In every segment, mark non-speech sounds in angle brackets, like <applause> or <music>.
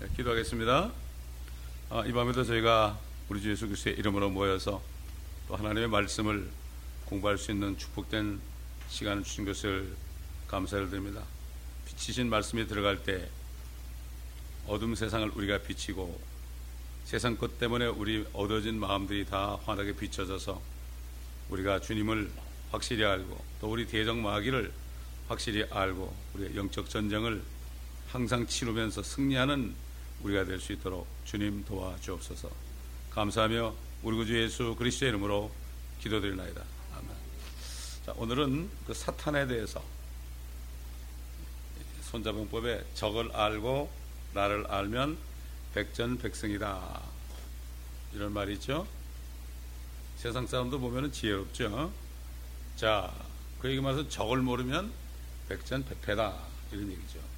네, 기도하겠습니다. 아, 이 밤에도 저희가 우리 주 예수 그리스도의 이름으로 모여서 또 하나님의 말씀을 공부할 수 있는 축복된 시간을 주신 것을 감사를 드립니다. 비치신 말씀이 들어갈 때 어둠 세상을 우리가 비치고 세상 것 때문에 우리 얻어진 마음들이 다 환하게 비춰져서 우리가 주님을 확실히 알고 또 우리 대적 마귀를 확실히 알고 우리의 영적 전쟁을 항상 치르면서 승리하는 우리가 될 수 있도록 주님 도와주옵소서. 감사하며 우리 구주 예수 그리스도의 이름으로 기도드리나이다. 아멘. 자, 오늘은 그 사탄에 대해서 손자병법에 적을 알고 나를 알면 백전백승이다. 이런 말이 죠 세상 사람도 보면 지혜롭죠. 자, 그 얘기 말해서 적을 모르면 백전백패다. 이런 얘기죠.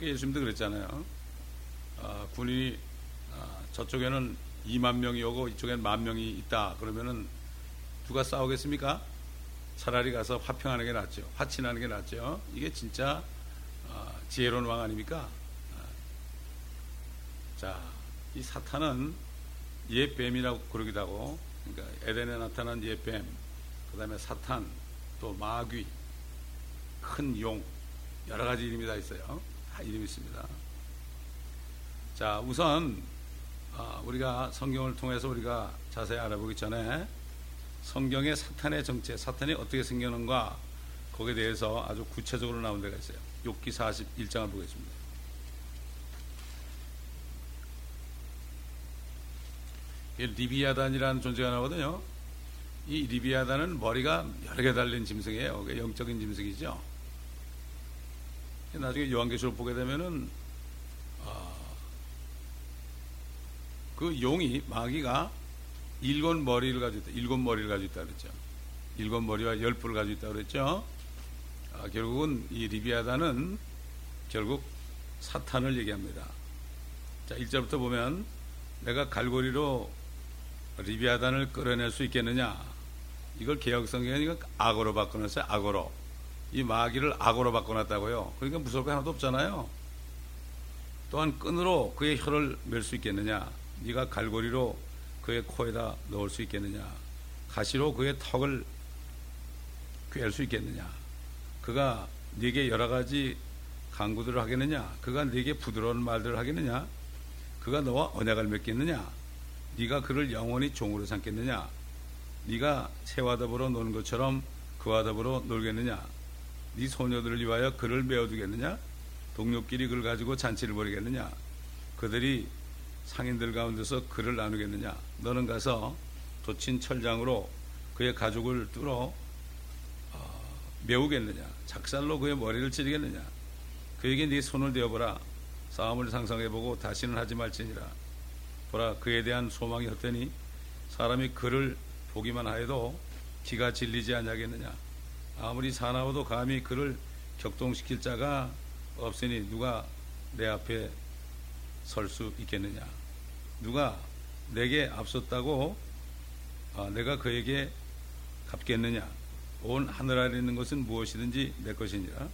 예수님도 그랬잖아요. 아, 군인이 아, 저쪽에는 2만 명이 오고 이쪽엔 만 명이 있다. 그러면은 누가 싸우겠습니까? 차라리 가서 화평하는 게 낫죠. 화친하는 게 낫죠. 이게 진짜 아, 지혜로운 왕 아닙니까? 아. 자, 이 사탄은 옛뱀이라고 그러기도 하고, 그러니까 에덴에 나타난 옛뱀, 그 다음에 사탄, 또 마귀, 큰 용, 여러 가지 이름이 다 있어요. 다 이름이 있습니다. 자, 우선 아, 우리가 성경을 통해서 우리가 자세히 알아보기 전에 성경의 사탄의 정체, 사탄이 어떻게 생겼는가 거기에 대해서 아주 구체적으로 나온 데가 있어요. 욥기 41장을 보겠습니다. 리비아단이라는 존재가 나오거든요. 이 리비아단은 머리가 여러 개 달린 짐승이에요. 영적인 짐승이죠. 나중에 요한계시록 보게 되면은 그 용이 마귀가 일곱 머리를 가지고 있다. 일곱 머리를 가지고 있다 그랬죠. 일곱 머리와 열 뿔을 가지고 있다 그랬죠. 아, 결국은 이 리비아단은 결국 사탄을 얘기합니다. 자, 1절부터 보면 내가 갈고리로 리비아단을 끌어낼 수 있겠느냐? 이걸 개혁성경이 악어로 바꿔놨어요. 악어로. 이 마귀를 악어로 바꿔놨다고요. 그러니까 무서울 거 하나도 없잖아요. 또한 끈으로 그의 혀를 멜 수 있겠느냐? 네가 갈고리로 그의 코에다 넣을 수 있겠느냐? 가시로 그의 턱을 꿰을 수 있겠느냐? 그가 네게 여러 가지 강구들을 하겠느냐? 그가 네게 부드러운 말들을 하겠느냐? 그가 너와 언약을 맺겠느냐? 네가 그를 영원히 종으로 삼겠느냐? 네가 새와 더불어 노는 것처럼 그와 더불어 놀겠느냐? 네 소녀들을 위하여 그를 메어두겠느냐? 동료끼리 그를 가지고 잔치를 벌이겠느냐? 그들이 상인들 가운데서 그를 나누겠느냐? 너는 가서 도친 철장으로 그의 가죽을 뚫어 어, 메우겠느냐? 작살로 그의 머리를 찌르겠느냐? 그에게 네 손을 대어보라. 싸움을 상상해보고 다시는 하지 말지니라. 보라 그에 대한 소망이 헛되니 사람이 그를 보기만 하여도 기가 질리지 않냐겠느냐? 아무리 사나워도 감히 그를 격동시킬 자가 없으니 누가 내 앞에 설 수 있겠느냐? 누가 내게 앞섰다고 아, 내가 그에게 갚겠느냐? 온 하늘 아래 있는 것은 무엇이든지 내 것이니라.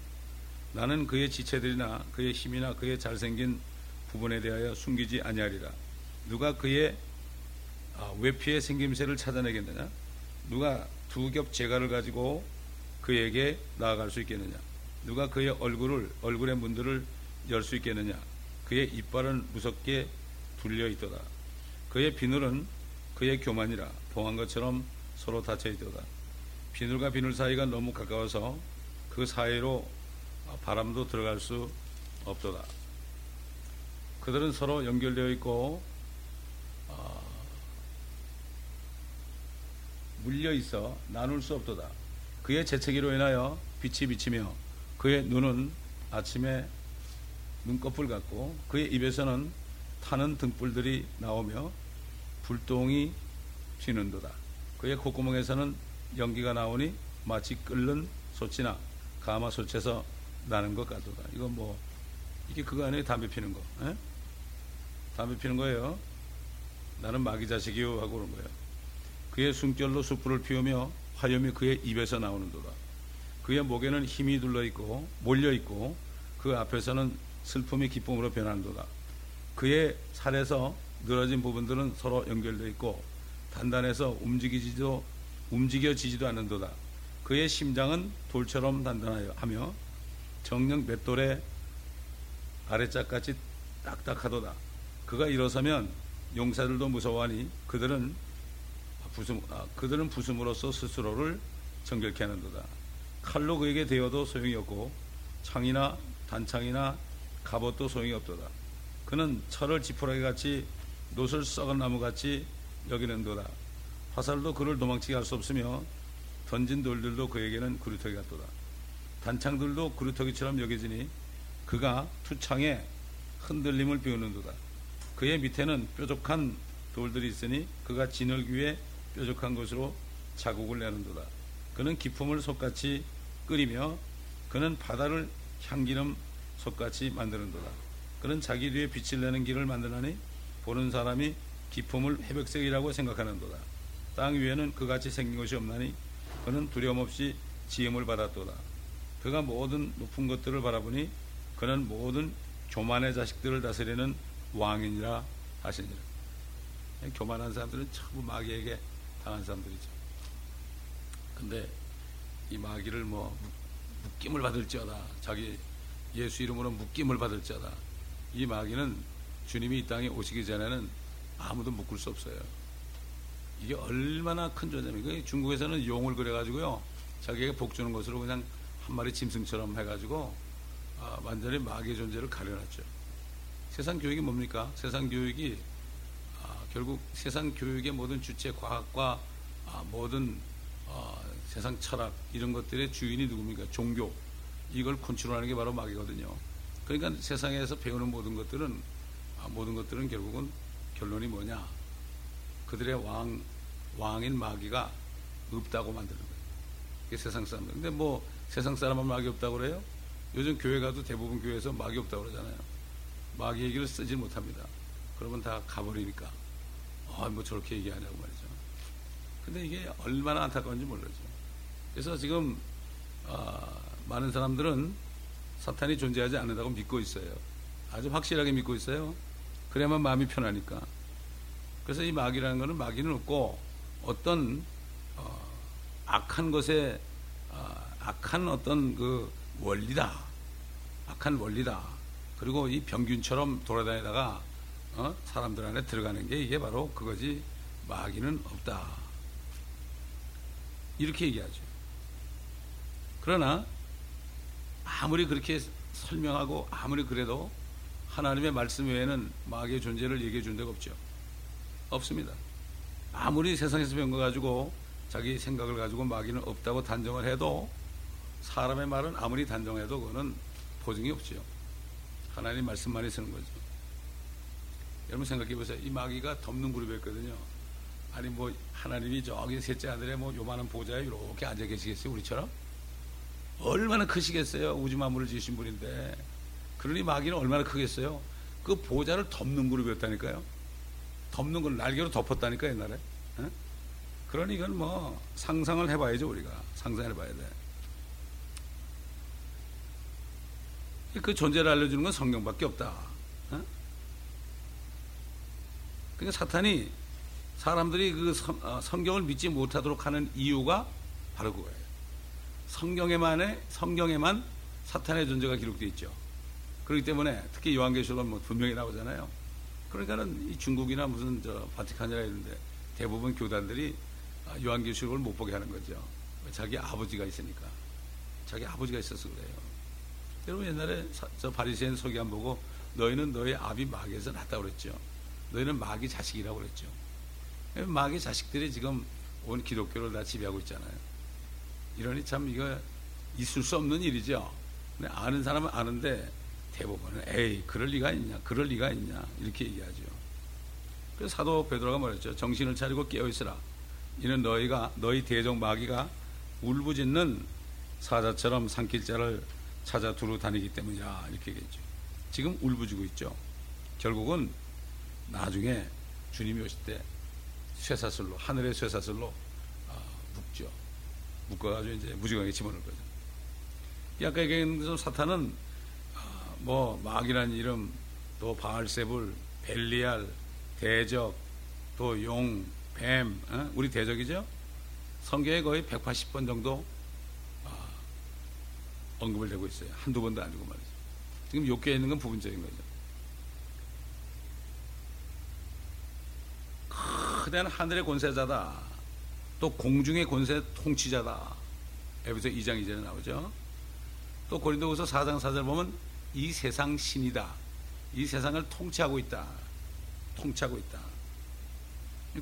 나는 그의 지체들이나 그의 힘이나 그의 잘생긴 부분에 대하여 숨기지 아니하리라. 누가 그의 아, 외피의 생김새를 찾아내겠느냐? 누가 두 겹 재갈을 가지고 그에게 나아갈 수 있겠느냐? 누가 그의 얼굴을 얼굴의 문들을 열 수 있겠느냐? 그의 이빨은 무섭게 불려 있도다. 그의 비늘은 그의 교만이라 봉한 것처럼 서로 닫혀 있도다. 비늘과 비늘 사이가 너무 가까워서 그 사이로 바람도 들어갈 수 없도다. 그들은 서로 연결되어 있고 어, 물려 있어 나눌 수 없도다. 그의 재채기로 인하여 빛이 비치며 그의 눈은 아침에 눈꺼풀 같고 그의 입에서는 타는 등불들이 나오며 불똥이 튀는도다. 그의 콧구멍에서는 연기가 나오니 마치 끓는 소치나 가마솥에서 나는 것 같도다. 이건 뭐 이게 그거 아니에요? 담배 피는 거. 에? 담배 피는 거예요. 나는 마귀 자식이요 하고 그런 거예요. 그의 숨결로 숯불을 피우며 화염이 그의 입에서 나오는도다. 그의 목에는 힘이 둘러 있고 몰려 있고 그 앞에서는 슬픔이 기쁨으로 변하는도다. 그의 살에서 늘어진 부분들은 서로 연결되어 있고 단단해서 움직이지도 움직여지지도 않는도다. 그의 심장은 돌처럼 단단하여 하며 정령 맷돌의 아래짝같이 딱딱하도다. 그가 일어서면 용사들도 무서워하니 그들은 부숨, 아, 그들은 부숨으로써 스스로를 정결케 하는도다. 칼로 그에게 대어도 소용이 없고 창이나 단창이나 갑옷도 소용이 없도다. 그는 철을 지푸라기 같이 노을 썩은 나무 같이 여기는도다. 화살도 그를 도망치게 할 수 없으며 던진 돌들도 그에게는 구루터기 같도다. 단창들도 구루터기처럼 여겨지니 그가 투창에 흔들림을 비우는도다. 그의 밑에는 뾰족한 돌들이 있으니 그가 진흙 위에 뾰족한 것으로 자국을 내는도다. 그는 기품을 속같이 끓이며 그는 바다를 향기름 속같이 만드는도다. 그는 자기 뒤에 빛을 내는 길을 만드나니 보는 사람이 기품을 회백색이라고 생각하는도다. 땅 위에는 그같이 생긴 것이 없나니 그는 두려움 없이 지음을 받았도다. 그가 모든 높은 것들을 바라보니 그는 모든 교만의 자식들을 다스리는 왕이니라 하시니라. 교만한 사람들은 전부 마귀에게 당한 사람들이죠. 근데 이 마귀를 뭐 묶임을 받을지어다. 자기 예수 이름으로 묶임을 받을지어다. 이 마귀는 주님이 이 땅에 오시기 전에는 아무도 묶을 수 없어요. 이게 얼마나 큰 존재입니까? 중국에서는 용을 그려가지고요. 자기에게 복 주는 것으로 그냥 한 마리 짐승처럼 해가지고 아, 완전히 마귀의 존재를 가려놨죠. 세상 교육이 뭡니까? 세상 교육이 아, 결국 세상 교육의 모든 주체 과학과 아, 모든 어, 세상 철학 이런 것들의 주인이 누굽니까? 종교 이걸 컨트롤하는 게 바로 마귀거든요. 그러니까 세상에서 배우는 모든 것들은 아, 모든 것들은 결국은 결론이 뭐냐? 그들의 왕 왕인 마귀가 없다고 만드는 거예요. 세상 사람들. 근데 뭐 세상 사람은 마귀 없다고 그래요? 요즘 교회 가도 대부분 교회에서 마귀 없다고 그러잖아요. 마귀 얘기를 쓰지 못합니다. 그러면 다 가버리니까. 아, 뭐 저렇게 얘기하냐고 말이죠. 근데 이게 얼마나 안타까운지 몰라죠. 그래서 지금, 아, 많은 사람들은 사탄이 존재하지 않는다고 믿고 있어요. 아주 확실하게 믿고 있어요. 그래야만 마음이 편하니까. 그래서 이 마귀라는 것은 마귀는 없고 어떤 어, 악한 것에 어, 악한 어떤 그 원리다. 악한 원리다. 그리고 이 병균처럼 돌아다니다가 어? 사람들 안에 들어가는 게 이게 바로 그거지 마귀는 없다. 이렇게 얘기하죠. 그러나 아무리 그렇게 설명하고 아무리 그래도 하나님의 말씀 외에는 마귀의 존재를 얘기해 준 데가 없죠. 없습니다. 아무리 세상에서 배운 거 가지고 자기 생각을 가지고 마귀는 없다고 단정을 해도 사람의 말은 아무리 단정해도 그거는 보증이 없죠. 하나님 말씀만이 쓰는 거죠. 여러분 생각해 보세요. 이 마귀가 덮는 그룹이었거든요. 아니 뭐 하나님이 저기 셋째 하늘에 뭐 요만한 보좌에 이렇게 앉아 계시겠어요 우리처럼? 얼마나 크시겠어요 우주 만물을 지으신 분인데 그러니 마귀는 얼마나 크겠어요? 그 보좌를 덮는 그룹이었다니까요. 덮는 걸 날개로 덮었다니까 옛날에. 에? 그러니 이건 뭐 상상을 해봐야죠 우리가 상상해봐야 돼. 그 존재를 알려주는 건 성경밖에 없다. 어? 그러니까 사탄이 사람들이 그 성, 경을 믿지 못하도록 하는 이유가 바로 그거예요. 성경에만의 성경에만 사탄의 존재가 기록되어 있죠. 그렇기 때문에 특히 요한계시록은 뭐 분명히 나오잖아요. 그러니까는 이 중국이나 무슨 저 바티칸이라 이런데 대부분 교단들이 요한계시록을 못 보게 하는 거죠. 자기 아버지가 있으니까. 자기 아버지가 있어서 그래요. 여러분 옛날에 저 바리새인 소개 안 보고 너희는 너희 아비 마귀에서 났다고 그랬죠. 너희는 마귀 자식이라고 그랬죠. 마귀 자식들이 지금 온 기독교를 다 지배하고 있잖아요. 이러니 참 이거 있을 수 없는 일이죠. 아는 사람은 아는데 대부분은 에이 그럴 리가 있냐 그럴 리가 있냐 이렇게 얘기하죠. 그래서 사도 베드로가 말했죠. 정신을 차리고 깨어 있으라. 이는 너희가 너희 대적 마귀가 울부짖는 사자처럼 산길자를 찾아 두루 다니기 때문이라 이렇게 얘기했죠. 지금 울부짖고 있죠. 결국은 나중에 주님이 오실 때 쇠사슬로 하늘의 쇠사슬로 어, 묶죠. 묶어가지고 이제 무지강에 집어넣을 거죠. 아까 얘기한 것처럼 사탄은 어, 뭐 마귀라는 이름 또 바알세불, 벨리알, 대적, 또 용, 뱀, 어? 우리 대적이죠? 성경에 거의 180번 정도 아, 언급을 되고 있어요. 한두 번도 아니고 말이죠. 지금 욕기에 있는 건 부분적인 거죠. 크대한 하늘의 권세자다. 또 공중의 권세 통치자다. 에베소 2장 2절에 나오죠. 또 고린도후서 4장 4절 보면 이 세상 신이다. 이 세상을 통치하고 있다. 통치하고 있다.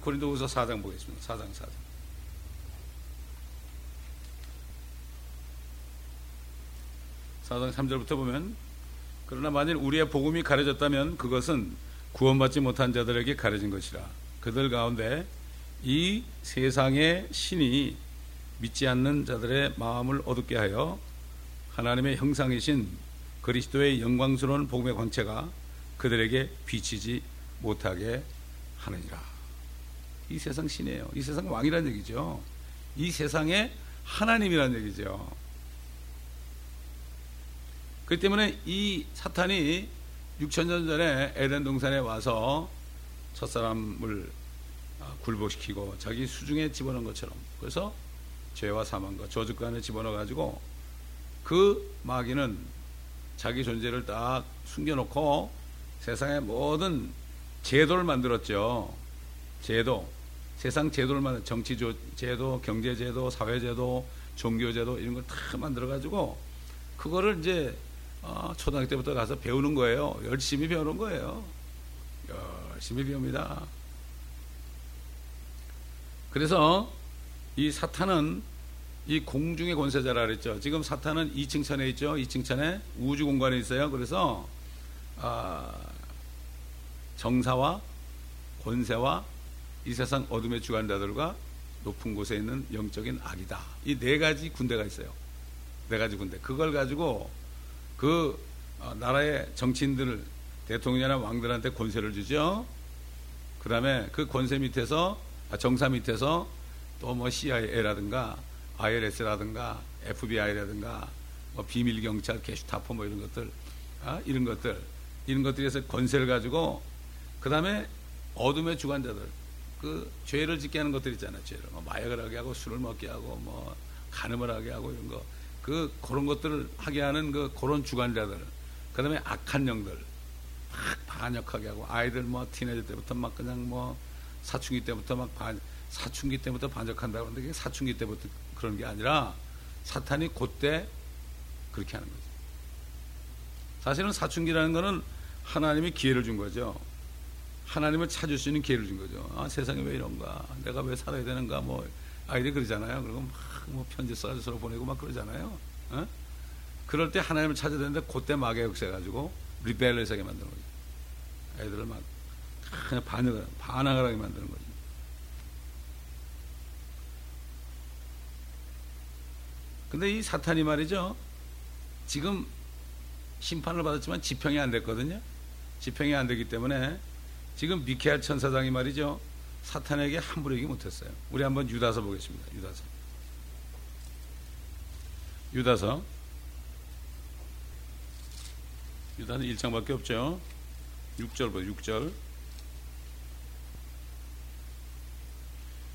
고린도후서 4장 보겠습니다. 4장 4장. 4장 3절부터 보면 그러나 만일 우리의 복음이 가려졌다면 그것은 구원받지 못한 자들에게 가려진 것이라 그들 가운데 이 세상의 신이 믿지 않는 자들의 마음을 어둡게 하여 하나님의 형상이신 그리스도의 영광스러운 복음의 광채가 그들에게 비치지 못하게 하느니라. 이 세상 신이에요. 이 세상 왕이란 얘기죠. 이 세상의 하나님이란 얘기죠. 그 때문에 이 사탄이 6천년 전에 에덴 동산에 와서 첫사람을 아, 굴복시키고 자기 수중에 집어넣은 것처럼 그래서 죄와 사망과 저주가 안에 집어넣어 가지고 그 마귀는 자기 존재를 딱 숨겨놓고 세상의 모든 제도를 만들었죠. 제도. 세상 제도를 만들 정치 제도, 경제 제도, 사회 제도, 종교 제도 이런 걸 다 만들어 가지고 그거를 이제 어, 초등학교 때부터 가서 배우는 거예요. 열심히 배우는 거예요. 열심히 배웁니다. 그래서 이 사탄은 이 공중의 권세자라 그랬죠. 지금 사탄은 2층 천에 있죠. 2층 천에 우주 공간에 있어요. 그래서 아, 정사와 권세와 이 세상 어둠의 주관자들과 높은 곳에 있는 영적인 악이다. 이 네 가지 군대가 있어요. 네 가지 군대. 그걸 가지고 그 어, 나라의 정치인들 대통령이나 왕들한테 권세를 주죠. 그 다음에 그 권세 밑에서 아, 정사 밑에서 또 뭐 CIA라든가 IRS라든가 FBI라든가 뭐 비밀 경찰, 게슈타포 뭐 이런 것들, 아, 이런 것들, 이런 것들에서 권세를 가지고 그 다음에 어둠의 주관자들, 그 죄를 짓게 하는 것들 있잖아요. 죄를 뭐 마약을 하게 하고 술을 먹게 하고 뭐 간음을 하게 하고 이런 거, 그 그런 것들을 하게 하는 그 그런 주관자들, 그 다음에 악한 영들 막 반역하게 하고 아이들 뭐 티네저 때부터 막 그냥 뭐 사춘기 때부터 막 반, 사춘기 때부터 반역한다고 하는데 그게 사춘기 때부터 그런 게 아니라 사탄이 그때 그렇게 하는 거죠. 사실은 사춘기라는 거는 하나님이 기회를 준 거죠. 하나님을 찾을 수 있는 기회를 준 거죠. 아, 세상에 왜 이런가? 내가 왜 살아야 되는가? 뭐, 아이들이 그러잖아요. 그리고 막, 뭐, 편지 써서 서로 보내고 막 그러잖아요. 어? 그럴 때 하나님을 찾아야 되는데, 그때 마귀 역사해가지고, 리벨을 하게 만드는 거죠. 아이들을 막, 그냥 반역을, 반항을 하게 만드는 거죠. 근데 이 사탄이 말이죠. 지금 심판을 받았지만 지평이 안 됐거든요. 지평이 안 되기 때문에 지금 미케알 천사장이 말이죠. 사탄에게 함부로 얘기 못했어요. 우리 한번 유다서 보겠습니다. 유다서. 유다서. 유다는 1장밖에 없죠. 6절 보 6절.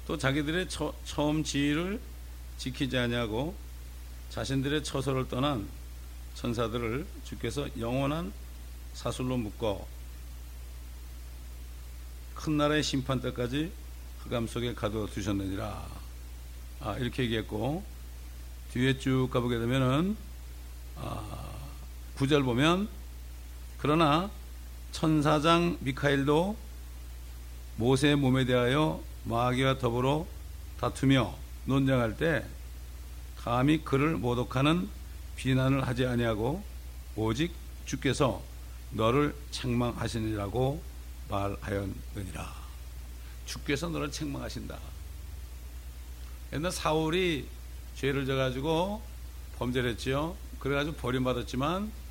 또 자기들의 처, 처음 지위를 지키지 아니하고 자신들의 처소를 떠난 천사들을 주께서 영원한 사슬로 묶어 큰 나라의 심판 때까지 흑암 속에 가둬 두셨느니라. 아, 이렇게 얘기했고, 뒤에 쭉 가보게 되면은, 아, 구절 보면, 그러나 천사장 미카엘도 모세의 몸에 대하여 마귀와 더불어 다투며 논쟁할 때 감히 그를 모독하는 비난을 하지 아니하고 오직 주께서 너를 책망하시니라고 말하였느니라. 주께서 너를 책망하신다. 옛날 사울이 죄를 져가지고 범죄를 했지요. 그래가지고 버림받았지만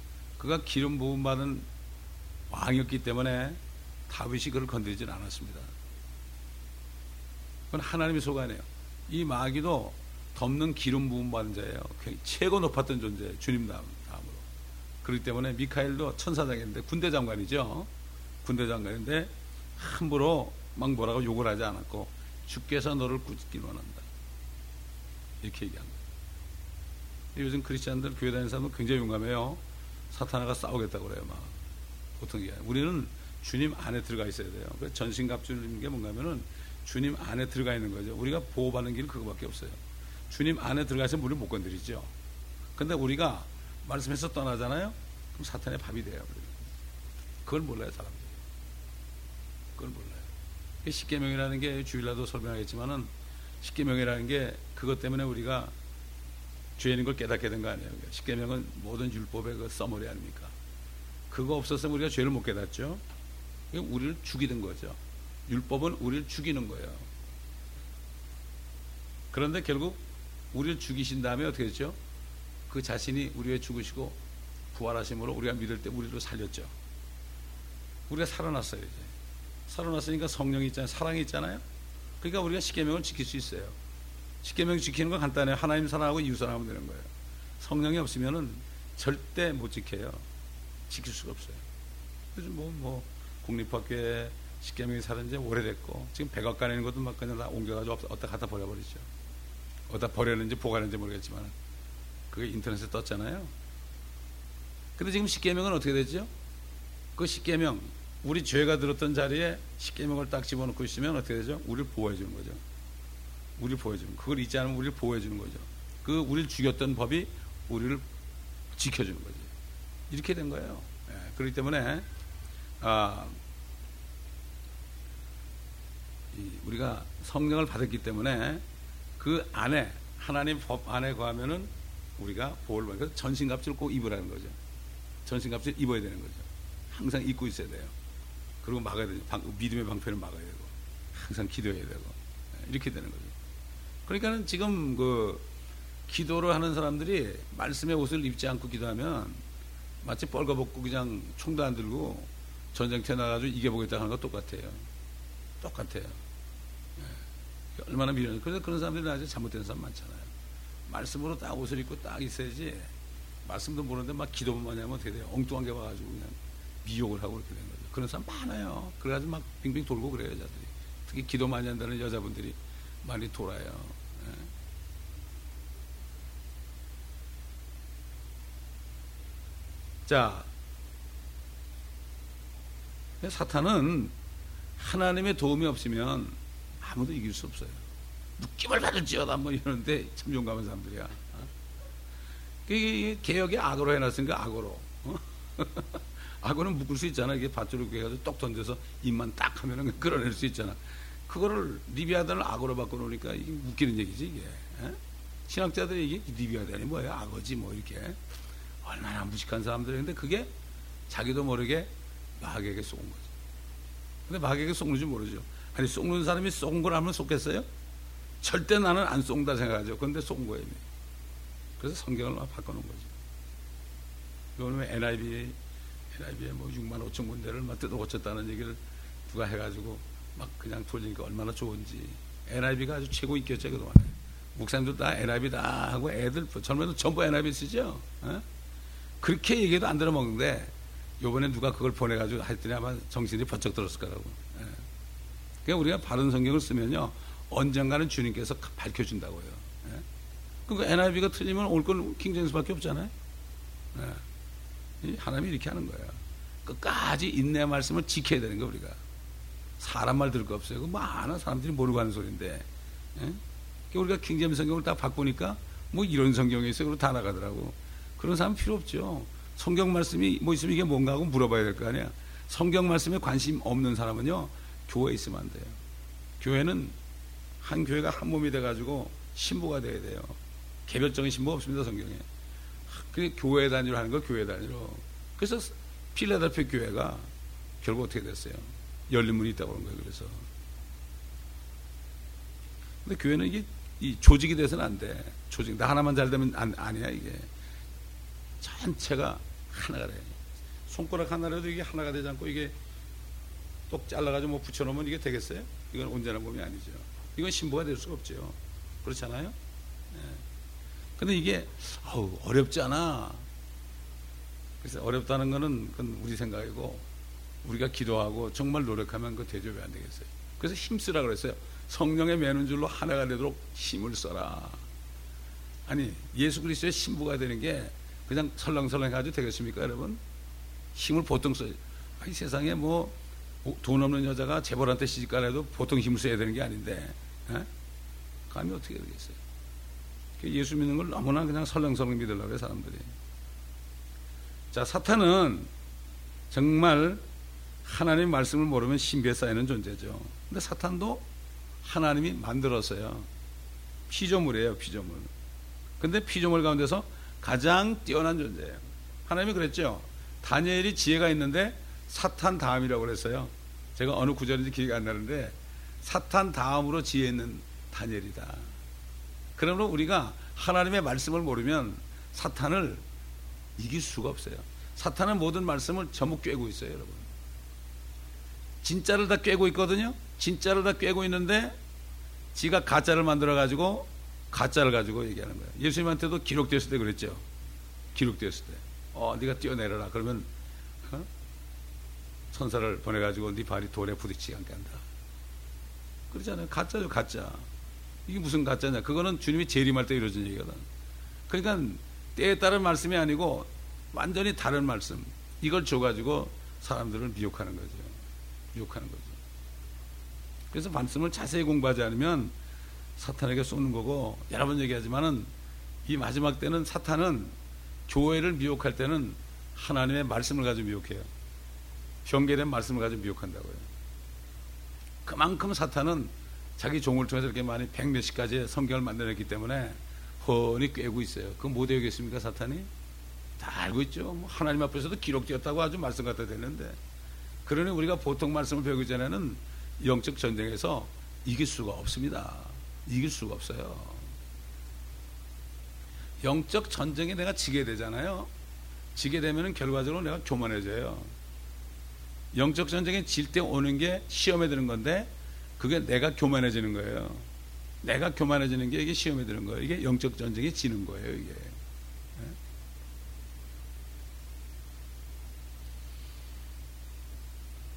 그가 기름 부음 받은 왕이었기 때문에 다윗이 그를 건드리진 않았습니다. 그건 하나님이 소관해요. 이 마귀도 덮는 기름 부음 받은 자예요. 최고 높았던 존재, 주님 다음으로. 그렇기 때문에 미카엘도 천사장인데 군대 장관이죠. 군대 장관인데 함부로 막 뭐라고 욕을 하지 않았고 주께서 너를 꾸짖기 원한다. 이렇게 거예요. 요즘 크리스찬들 교회 다니는 사람은 굉장히 용감해요. 사탄아가 싸우겠다고 그래요. 막 보통 얘기 우리는 주님 안에 들어가 있어야 돼요. 그 전신갑 주는 게 뭔가 하면은 주님 안에 들어가 있는 거죠. 우리가 보호받는 길은 그거밖에 없어요. 주님 안에 들어가서 우리를 못 건드리죠. 근데 우리가 말씀해서 떠나잖아요. 그럼 사탄의 밥이 돼요. 그걸 몰라요, 사람들이. 그걸 몰라요. 십계명이라는 게 주일날도 설명하겠지만은 십계명이라는 게 그것 때문에 우리가 죄인인 걸 깨닫게 된 거 아니에요. 십계명은 모든 율법의 그 써머리 아닙니까? 그거 없었으면 우리가 죄를 못 깨닫죠. 우리를 죽이는 거죠. 율법은 우리를 죽이는 거예요. 그런데 결국 우리를 죽이신 다음에 어떻게 했죠? 그 자신이 우리 왜 죽으시고 부활하심으로 우리가 믿을 때 우리를 살렸죠. 우리가 살아났어요, 이제. 살아났으니까 성령이 있잖아요. 사랑이 있잖아요. 그러니까 우리가 십계명을 지킬 수 있어요. 십계명 지키는 건 간단해요. 하나님 사랑하고 이웃 사랑하면 되는 거예요. 성령이 없으면은 절대 못 지켜요. 지킬 수가 없어요. 요즘 뭐, 뭐, 국립학교에 십계명이 사는 지 오래됐고, 지금 백악관에 있는 것도 막 그냥 다 옮겨가지고 어디다 갖다 버려버리죠. 어디다 버렸는지 보관했는지 모르겠지만, 그게 인터넷에 떴잖아요. 근데 지금 십계명은 어떻게 되죠? 그 십계명, 우리 죄가 들었던 자리에 십계명을 딱 집어넣고 있으면 어떻게 되죠? 우리를 보호해 주는 거죠. 우리를 보호해 주는 그걸 잊지 않으면 우리를 보호해 주는 거죠. 그 우리를 죽였던 법이 우리를 지켜주는 거죠. 이렇게 된 거예요. 예, 그렇기 때문에 아, 우리가 성령을 받았기 때문에 그 안에 하나님 법 안에 거하면은 우리가 보호를 그 전신갑주를 꼭 입으라는 거죠. 전신갑주를 입어야 되는 거죠. 항상 입고 있어야 돼요. 그리고 막아야 되죠. 믿음의 방패를 막아야 되고 항상 기도해야 되고 예, 이렇게 되는 거죠. 그러니까는 지금 그 기도를 하는 사람들이 말씀의 옷을 입지 않고 기도하면 마치 뻘거벗고 그냥 총도 안 들고 전쟁터에 나가지고 이겨보겠다 하는 거 똑같아요. 똑같아요. 예. 얼마나 미련. 그래서 그런 사람들이 아주 잘못된 사람 많잖아요. 말씀으로 딱 옷을 입고 딱 있어야지 말씀도 모르는데 막 기도만 하면 어떻게 돼요? 엉뚱한 게 와가지고 그냥 미혹을 하고 그렇게 되는 거죠. 그런 사람 많아요. 그래가지고 막 빙빙 돌고 그래요, 여자들이. 특히 기도 많이 한다는 여자분들이 많이 돌아요. 예. 자, 사탄은 하나님의 도움이 없으면 아무도 이길 수 없어요. 느낌을 받을지어다 뭐 이러는데 참 용감한 사람들이야. 어? 이게 개혁의 악으로 해놨으니까 악으로. 어? <laughs> 악어는 묶을 수 있잖아. 이게 밧줄을 해가지고 똑 던져서 입만 딱 하면은 끌어낼 수 있잖아. 그거를 리비아단을 악어로 바꿔놓으니까 이게 웃기는 얘기지, 이게. 에? 신학자들이 이게 리비아단이 뭐야? 악어지, 뭐, 이렇게. 얼마나 무식한 사람들이 근데 그게 자기도 모르게 마귀에게 속은 거죠. 근데 마귀에게 줄 모르죠. 아니, 속는 사람이 속은 걸 하면 속겠어요? 절대 나는 안 속는다 생각하죠. 그런데 속은 거예요. 그래서 성경을 막 바꿔놓은 거죠. 이거는 NIV NIV에 뭐 6만 5천 군데를 막 뜯어 고쳤다는 얘기를 누가 해가지고 막 그냥 돌리니까 얼마나 좋은지. NIV가 아주 최고 인기였죠, 그동안에. 목사님도 다 NIV 다 하고 애들, 젊은이들 전부 NIV 쓰죠? 어? 그렇게 얘기해도 안 들어먹는데, 요번에 누가 그걸 보내가지고 했더니 아마 정신이 번쩍 들었을 거라고. 예. 그러니까 우리가 바른 성경을 쓰면요, 언젠가는 주님께서 밝혀준다고요. 예. 그 NIV가 틀리면 올 건 킹제임스밖에 없잖아요. 예. 하나님이 이렇게 하는 거예요. 끝까지 인내 말씀을 지켜야 되는 거 우리가. 사람 말 들을 거 없어요. 그 많은 사람들이 모르고 하는 소리인데. 예? 우리가 킹제임 성경을 딱 바꾸니까 뭐 이런 성경이 있어요. 그리고 다 나가더라고. 그런 사람 필요 없죠. 성경 말씀이 뭐 있으면 이게 뭔가 하고 물어봐야 될 거 아니야. 성경 말씀에 관심 없는 사람은요. 교회에 있으면 안 돼요. 교회는 한 교회가 한 몸이 돼가지고 신부가 돼야 돼요. 개별적인 신부 없습니다. 성경에. 그 교회 단위로 하는 거 교회 단위로. 그래서 필라델피아 교회가 결국 어떻게 됐어요? 열린 문이 있다고 그런 거예요. 그래서. 근데 교회는 이게 이 조직이 돼서는 안 돼. 조직. 나 하나만 잘 되면 안, 아니야, 이게. 전체가 하나가 돼. 손가락 하나라도 이게 하나가 되지 않고 이게 똑 잘라가지고 뭐 붙여놓으면 이게 되겠어요? 이건 온전한 몸이 아니죠. 이건 신부가 될 수가 없죠. 그렇잖아요? 네. 근데 이게 어렵잖아. 그래서 어렵다는 거는 그건 우리 생각이고 우리가 기도하고 정말 노력하면 그 대접이 안 되겠어요. 그래서 힘쓰라 그랬어요. 성령의 매는 줄로 하나가 되도록 힘을 써라. 아니 예수 그리스도의 신부가 되는 게 그냥 설렁설렁 해가지고 되겠습니까, 여러분? 힘을 보통 써요. 이 세상에 뭐 돈 없는 여자가 재벌한테 시집가라도 보통 힘을 써야 되는 게 아닌데, 에? 감이 어떻게 되겠어요? 예수 믿는 걸 너무나 그냥 설렁설렁 믿으려고 해 사람들이. 자, 사탄은 정말 하나님 말씀을 모르면 신비에 쌓이는 존재죠. 근데 사탄도 하나님이 만들었어요. 피조물이에요, 피조물. 근데 피조물 가운데서 가장 뛰어난 존재예요. 하나님이 그랬죠. 다니엘이 지혜가 있는데 사탄 다음이라고 그랬어요. 제가 어느 구절인지 기억이 안 나는데 사탄 다음으로 지혜 있는 다니엘이다. 그러므로 우리가 하나님의 말씀을 모르면 사탄을 이길 수가 없어요. 사탄은 모든 말씀을 전부 꿰고 있어요, 여러분. 진짜를 다 꿰고 있거든요. 진짜를 다 꿰고 있는데 지가 가짜를 만들어 가지고 가짜를 가지고 얘기하는 거예요. 예수님한테도 기록되었을 때 그랬죠. 기록되었을 때. 어, 네가 뛰어내려라. 그러면 어? 천사를 보내 가지고 네 발이 돌에 부딪히지 않게 한다. 그러잖아요. 가짜죠, 가짜. 이게 무슨 가짜냐? 그거는 주님이 재림할 때 이루어진 얘기거든. 그러니까 때에 따른 말씀이 아니고 완전히 다른 말씀. 이걸 줘가지고 사람들을 미혹하는 거죠. 미혹하는 거죠. 그래서 말씀을 자세히 공부하지 않으면 사탄에게 쏘는 거고 여러 번 얘기하지만은 이 마지막 때는 사탄은 교회를 미혹할 때는 하나님의 말씀을 가지고 미혹해요. 경계된 말씀을 가지고 미혹한다고요. 그만큼 사탄은 자기 종을 통해서 이렇게 많이 백몇십 가지의 성경을 만들어냈기 때문에 훤히 꿰고 있어요. 그거 못 외우겠습니까, 사탄이? 다 알고 있죠. 뭐 하나님 앞에서도 기록되었다고 아주 말씀 갖다 대는데. 그러니 우리가 보통 말씀을 배우기 전에는 영적 전쟁에서 이길 수가 없습니다. 이길 수가 없어요. 영적 전쟁에 내가 지게 되잖아요. 지게 되면 결과적으로 내가 교만해져요. 영적 전쟁에 질 때 오는 게 시험에 드는 건데 그게 내가 교만해지는 거예요. 내가 교만해지는 게 이게 시험에 드는 거예요. 이게 영적 전쟁에 지는 거예요, 이게.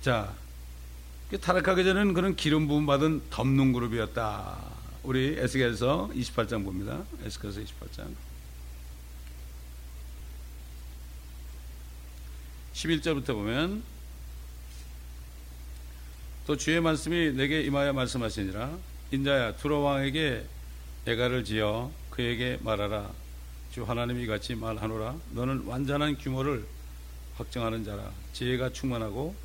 자, 타락하기 전에는 그런 기름 부음 받은 덮는 그룹이었다. 우리 에스겔서 28장 봅니다. 에스겔서 28장. 11절부터 보면 또 주의 말씀이 내게 임하여 말씀하시니라 인자야 두로 왕에게 애가를 지어 그에게 말하라 주 하나님이 같이 말하노라 너는 완전한 규모를 확정하는 자라 지혜가 충만하고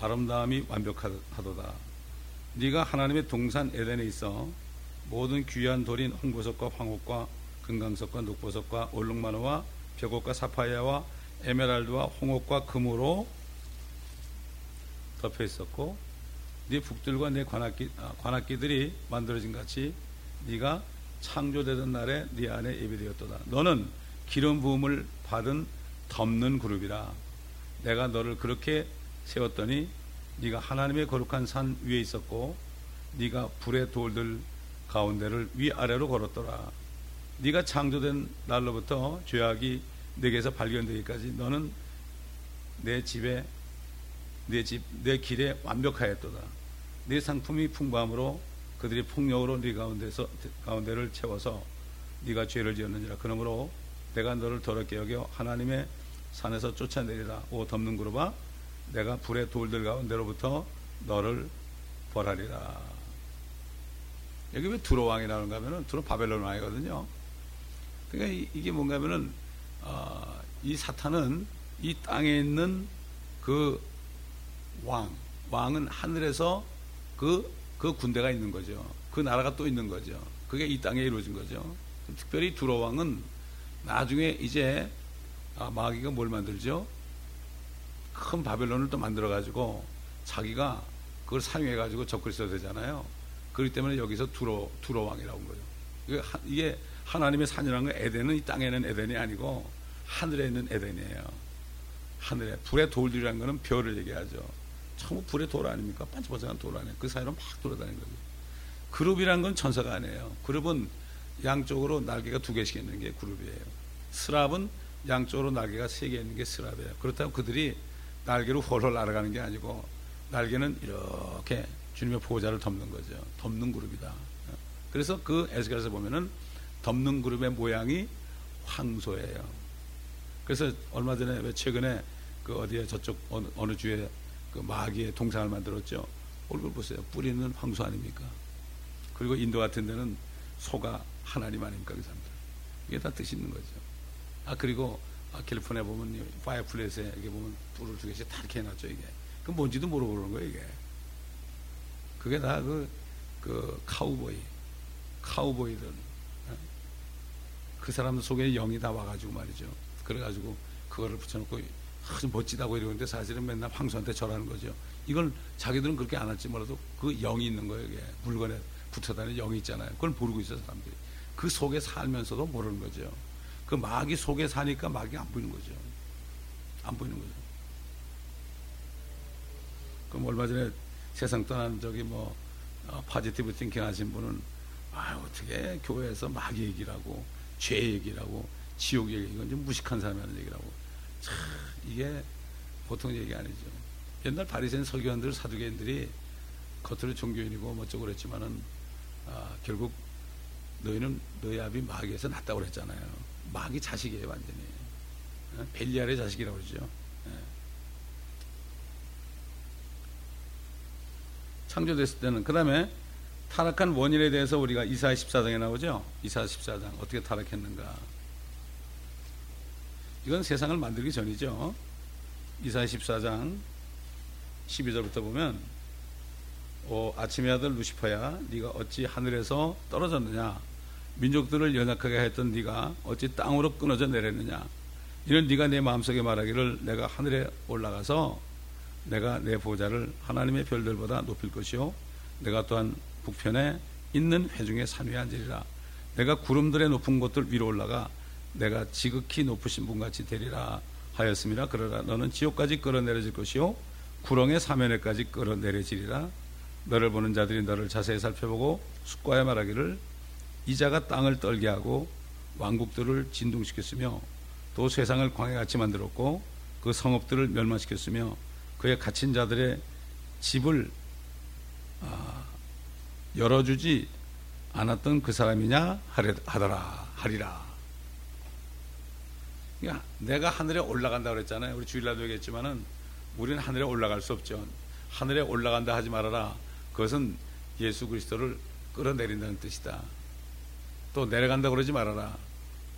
아름다움이 완벽하도다 네가 하나님의 동산 에덴에 있어 모든 귀한 돌인 홍보석과 황옥과 금강석과 녹보석과 올룩마노와 벽옥과 사파이아와 에메랄드와 홍옥과 금으로 덮여 있었고 네 북들과 내 관악기, 아, 관악기들이 만들어진 같이 네가 창조되던 날에 네 안에 예비되었도다. 너는 기름 부음을 받은 덮는 그룹이라. 내가 너를 그렇게 세웠더니 네가 하나님의 거룩한 산 위에 있었고 네가 불의 돌들 가운데를 위아래로 걸었더라. 네가 창조된 날로부터 죄악이 내게서 발견되기까지 너는 내 집에 내 집, 내 길에 완벽하였도다. 네 상품이 풍부함으로 그들이 폭력으로 네 가운데서 가운데를 채워서 네가 죄를 지었느니라. 그러므로 내가 너를 더럽게 여겨 하나님의 산에서 쫓아내리라. 오 덮는 그룹아 내가 불의 돌들 가운데로부터 너를 벌하리라. 여기 왜 두로 왕이 나오는가 하면은 두로 바벨론 왕이거든요. 그러니까 이게 뭔가 하면은 어, 이 사탄은 이 땅에 있는 그 왕, 왕은 하늘에서 그, 그 군대가 있는 거죠. 그 나라가 또 있는 거죠. 그게 이 땅에 이루어진 거죠. 특별히 두로 왕은 나중에 이제 아, 마귀가 뭘 만들죠? 큰 바벨론을 또 만들어 가지고 자기가 그걸 사용해 가지고 접근 있어야 되잖아요. 그렇기 때문에 여기서 두로 두로 왕이라고 한 거죠. 이게, 하나님의 산이라는 건 에덴은 이 땅에는 에덴이 아니고 하늘에 있는 에덴이에요. 하늘에 불의 돌들이라는 것은 별을 얘기하죠. 전부 불의 돌 아닙니까? 반짝반짝한 돌 안에 그 사이로 막 돌아다니는 거죠. 그룹이라는 건 천사가 아니에요. 그룹은 양쪽으로 날개가 두 개씩 있는 게 그룹이에요. 스랍은 양쪽으로 날개가 세 개 있는 게 스라베예요. 그렇다고 그들이 날개로 홀홀 날아가는 게 아니고 날개는 이렇게 주님의 보호자를 덮는 거죠. 덮는 그룹이다. 그래서 그 에스겔에서 보면은 덮는 그룹의 모양이 황소예요. 그래서 얼마 전에 왜 최근에 그 어디에 저쪽 어느, 어느 주에 그 마귀의 동상을 만들었죠. 얼굴 보세요. 뿔 있는 황소 아닙니까? 그리고 인도 같은 데는 소가 하나님 아닙니까? 그 사람들. 이게 다 뜻이 있는 거죠. 아, 그리고 아, 캘리포니아 보면 fireplace에 이게 보면 불을 두 개씩 다 이렇게 해놨죠, 이게. 그 뭔지도 모르고 그러는 거예요, 이게. 그게 다 그, 그, 카우보이. 카우보이들. 어? 그 사람들 속에 영이 다 와가지고 말이죠. 그래가지고 그거를 붙여놓고 아주 멋지다고 이러는데 사실은 맨날 황소한테 절하는 거죠. 이걸 자기들은 그렇게 안 할지 몰라도 그 영이 있는 거예요. 이게 물건에 붙어 다니는 영이 있잖아요. 그걸 모르고 있어요, 사람들이. 그 속에 살면서도 모르는 거죠. 그 마귀 속에 사니까 마귀 안 보이는 거죠. 안 보이는 거죠. 그럼 얼마 전에 세상 떠난 저기 뭐 어, positive thinking 하신 분은 아 어떻게 교회에서 마귀 얘기라고 죄 얘기라고 지옥 얘기 이건 좀 무식한 사람이 하는 얘기라고 참 이게 보통 얘기 아니죠. 옛날 바리새인 서기관들 사두개인들이 겉으로 종교인이고 뭐 어쩌고 그랬지만은 아, 결국 너희는 너희 아비 마귀에서 났다고 그랬잖아요. 마귀 자식이에요 완전히. 어? 벨리알의 자식이라고 그러죠. 예. 창조됐을 때는 그 다음에 타락한 원인에 대해서 우리가 이사 14장에 나오죠. 이사 14장 어떻게 타락했는가. 이건 세상을 만들기 전이죠. 이사 14장 12절부터 보면 오, 아침의 아들 루시퍼야 네가 어찌 하늘에서 떨어졌느냐 민족들을 연약하게 했던 네가 어찌 땅으로 끊어져 내렸느냐? 이는 네가 내 마음속에 말하기를 내가 하늘에 올라가서 내가 내 보좌를 하나님의 별들보다 높일 것이요. 내가 또한 북편에 있는 회중의 산 위에 앉으리라. 내가 구름들의 높은 곳들 위로 올라가 내가 지극히 높으신 분같이 되리라 하였습니다. 그러나 너는 지옥까지 끌어내려질 것이요. 구렁의 사면에까지 끌어내려지리라. 너를 보는 자들이 너를 자세히 살펴보고 숙과에 말하기를 이자가 땅을 떨게 하고 왕국들을 진동시켰으며 또 세상을 광해같이 만들었고 그 성읍들을 멸망시켰으며 그의 갇힌 자들의 집을 아, 열어주지 않았던 그 사람이냐 하더라 하리라. 그러니까 내가 하늘에 올라간다 그랬잖아요. 우리 주일날도 얘기했지만은 우리는 하늘에 올라갈 수 없죠. 하늘에 올라간다 하지 말아라. 그것은 예수 그리스도를 끌어내린다는 뜻이다. 또 내려간다 그러지 말아라.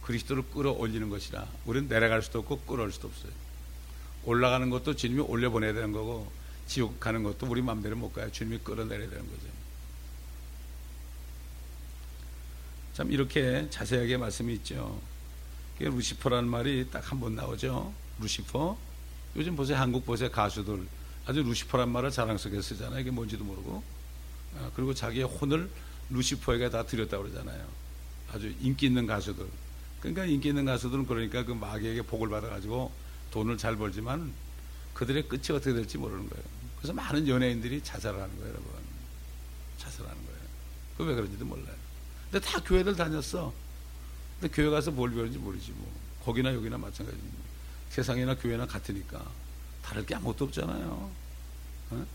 그리스도를 끌어올리는 것이라. 우리는 내려갈 수도 없고 끌어올 수도 없어요. 올라가는 것도 주님이 올려보내야 되는 거고 지옥 가는 것도 우리 마음대로 못 가요. 주님이 끌어내려야 되는 거죠. 참 이렇게 자세하게 말씀이 있죠. 루시퍼라는 말이 딱 한 번 나오죠. 루시퍼. 요즘 보세요. 한국 보세요. 가수들. 아주 루시퍼란 말을 자랑스럽게 쓰잖아요. 이게 뭔지도 모르고. 아, 그리고 자기의 혼을 루시퍼에게 다 드렸다고 그러잖아요. 아주 인기 있는 가수들. 그러니까 인기 있는 가수들은 그러니까 그 마귀에게 복을 받아가지고 돈을 잘 벌지만 그들의 끝이 어떻게 될지 모르는 거예요. 그래서 많은 연예인들이 자살을 하는 거예요, 여러분. 자살하는 거예요. 그 왜 그런지도 몰라요. 근데 다 교회들 다녔어. 근데 교회 가서 뭘 배우는지 모르지 뭐. 거기나 여기나 마찬가지입니다. 세상이나 교회나 같으니까 다를 게 아무것도 없잖아요. 어?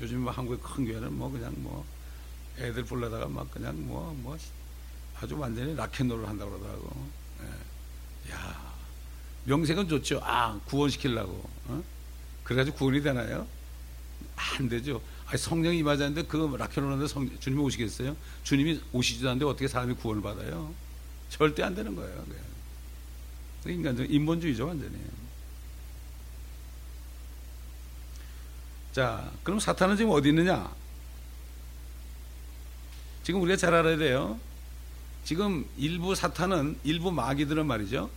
요즘 뭐 한국의 큰 교회는 뭐 그냥 뭐 애들 불러다가 막 그냥 뭐, 뭐 아주 완전히 락앤롤을 한다고 그러더라고. 예. 야 명색은 좋죠. 아, 구원시키려고. 어? 그래가지고 구원이 되나요? 안 되죠. 아니, 성령이 임하자는데 그 락앤롤 하는데 성, 주님이 오시겠어요? 주님이 오시지도 않는데 어떻게 사람이 구원을 받아요? 절대 안 되는 거예요. 인간적 인본주의죠, 완전히. 자, 그럼 사탄은 지금 어디 있느냐? 지금 우리가 잘 알아야 돼요. 지금 일부 사탄은 일부 마귀들은 말이죠.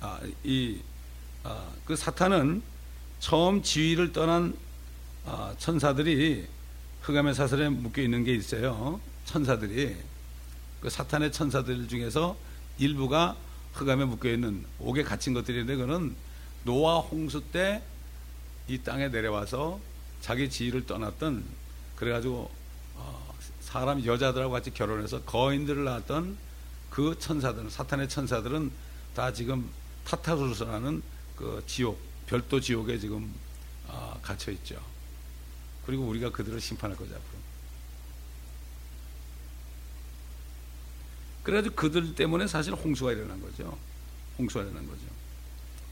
아, 이, 아, 그 사탄은 처음 지위를 떠난 아, 천사들이 흑암의 사슬에 묶여 있는 게 있어요. 천사들이 그 사탄의 천사들 중에서 일부가 흑암에 묶여 있는 옥에 갇힌 것들인데 그는 노아 홍수 때 이 땅에 내려와서 자기 지위를 떠났던 그래가지고 어, 사람 여자들하고 같이 결혼해서 거인들을 낳았던 그 천사들은 사탄의 천사들은 다 지금 타타루스라는 그 지옥 별도 지옥에 지금 어, 갇혀 있죠. 그리고 우리가 그들을 심판할 거죠 앞으로. 그래가지고 그들 때문에 사실 홍수가 일어난 거죠. 홍수가 일어난 거죠.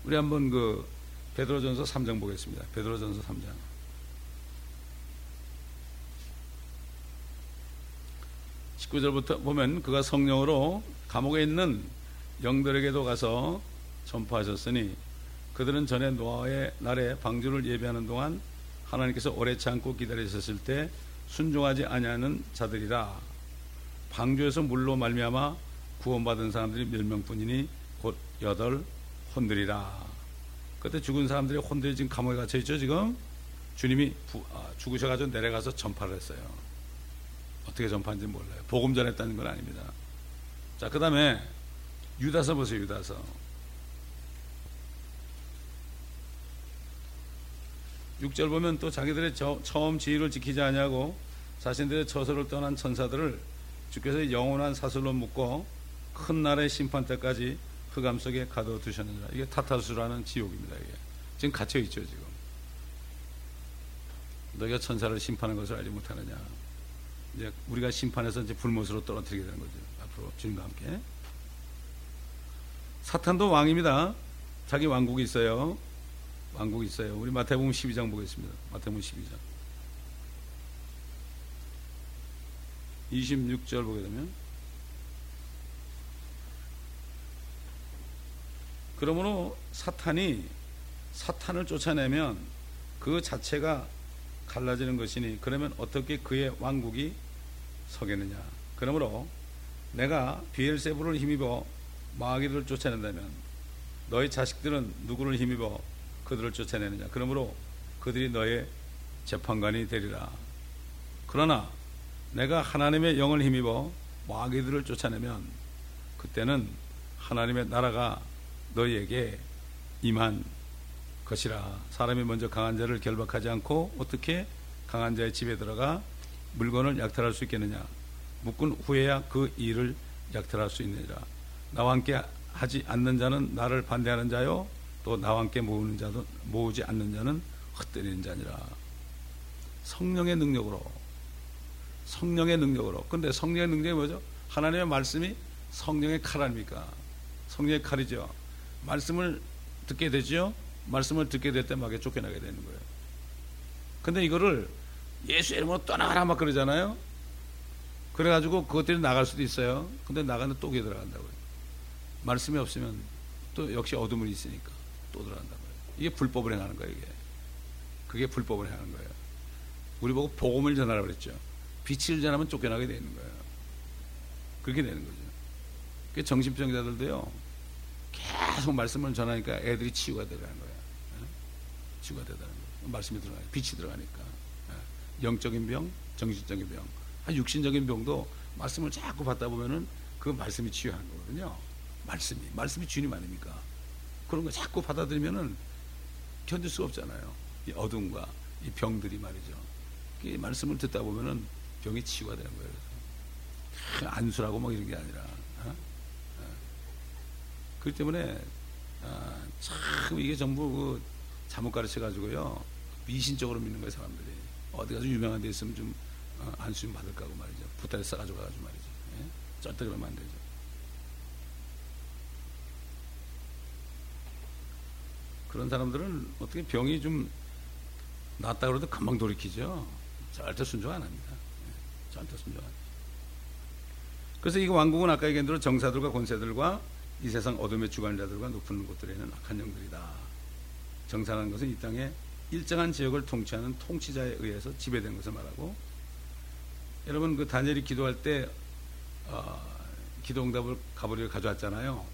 우리 한번 그 베드로전서 3장 보겠습니다. 베드로전서 3장. 19절부터 보면 그가 성령으로 감옥에 있는 영들에게도 가서 전파하셨으니 그들은 전에 노아의 날에 방주를 예배하는 동안 하나님께서 오래 참고 기다리셨을 때 순종하지 아니하는 자들이라. 방주에서 물로 말미암아 구원받은 사람들이 몇 명뿐이니 곧 여덟 혼들이라. 그때 죽은 사람들이 혼들이 지금 감옥에 갇혀 있죠 지금? 주님이 부, 아, 죽으셔가지고 내려가서 전파를 했어요 어떻게 전파한지 몰라요 복음 전했다는 건 아닙니다 자 그 다음에 유다서 보세요 유다서 6절 보면 또 자기들의 저, 처음 지위를 지키지 아니하고 자신들의 처소를 떠난 천사들을 주께서 영원한 사슬로 묶고 큰 날의 심판 때까지 흑암 속에 가둬두셨느니라. 이게 타타수라는 지옥입니다. 이게 지금 갇혀 있죠 지금. 너희가 천사를 심판한 것을 알지 못하느냐. 이제 우리가 심판해서 이제 불못으로 떨어뜨리게 되는 거죠. 앞으로 주님과 함께. 사탄도 왕입니다. 자기 왕국이 있어요. 왕국이 있어요. 우리 마태복음 12장 보겠습니다. 마태복음 12장. 26절 보게 되면 그러므로 사탄이 사탄을 쫓아내면 그 자체가 갈라지는 것이니 그러면 어떻게 그의 왕국이 서겠느냐. 그러므로 내가 비엘세부를 힘입어 마귀를 쫓아낸다면 너희 자식들은 누구를 힘입어 그들을 쫓아내느냐. 그러므로 그들이 너의 재판관이 되리라. 그러나 내가 하나님의 영을 힘입어 마귀들을 쫓아내면 그때는 하나님의 나라가 너희에게 임한 것이라. 사람이 먼저 강한 자를 결박하지 않고 어떻게 강한 자의 집에 들어가 물건을 약탈할 수 있겠느냐 묶은 후에야 그 일을 약탈할 수 있느니라 나와 함께 하지 않는 자는 나를 반대하는 자요 또 나와 함께 모으는 자도 모으지 않는 자는 헛되리는 자니라 성령의 능력으로 성령의 능력으로 근데 성령의 능력이 뭐죠? 하나님의 말씀이 성령의 칼 아닙니까? 성령의 칼이죠 말씀을 듣게 되죠. 말씀을 듣게 될 때 막에 쫓겨나게 되는 거예요. 근데 이거를 예수 이름으로 떠나가라 막 그러잖아요. 그래가지고 그것들이 나갈 수도 있어요. 근데 나가는 또 거기에 들어간다고요. 말씀이 없으면 또 역시 어둠은 있으니까 또 들어간다고요. 이게 불법을 행하는 거예요, 이게. 그게 불법을 행하는 거예요. 우리 보고 복음을 전하라고 그랬죠. 빛을 전하면 쫓겨나게 되는 거예요. 그렇게 되는 거죠. 그 정신병자들도요, 계속 말씀을 전하니까 애들이 치유가 되라는. 예? 치유가 되다는 거야. 말씀이 들어가 빛이 들어가니까. 예? 영적인 병, 정신적인 병, 한 육신적인 병도 말씀을 자꾸 받다 보면은 그 말씀이 치유하는 거거든요. 말씀이 말씀이 주님 아닙니까? 그런 거 자꾸 받아들이면은 견딜 수 없잖아요. 이 어둠과 이 병들이 말이죠. 이 말씀을 듣다 보면은 병이 치유가 되는 거예요. 안수라고 막 이런 게 아니라 그렇기 때문에 아, 참 이게 전부 그 잘못 가르쳐 가지고요 미신적으로 믿는 거예요 사람들이 어디 가서 유명한 데 있으면 좀 어, 안수 좀 받을까 하고 말이죠 부탁에 싸가지고 가지고 말이죠 예? 절대 그러면 안 되죠 그런 사람들은 어떻게 병이 좀 낫다 그러도 금방 돌이키죠 절대 순종 안 합니다 예? 절대 순종 안 합니다 그래서 이 왕국은 아까 얘기한 대로 정사들과 권세들과 이 세상 어둠의 주관 자들과 높은 곳들에 있는 악한 영들이다. 정사라는 것은 이 땅에 일정한 지역을 통치하는 통치자에 의해서 지배된 것을 말하고 여러분 그 다니엘이 기도할 때 어, 기도 응답을 가버리를 가져왔잖아요.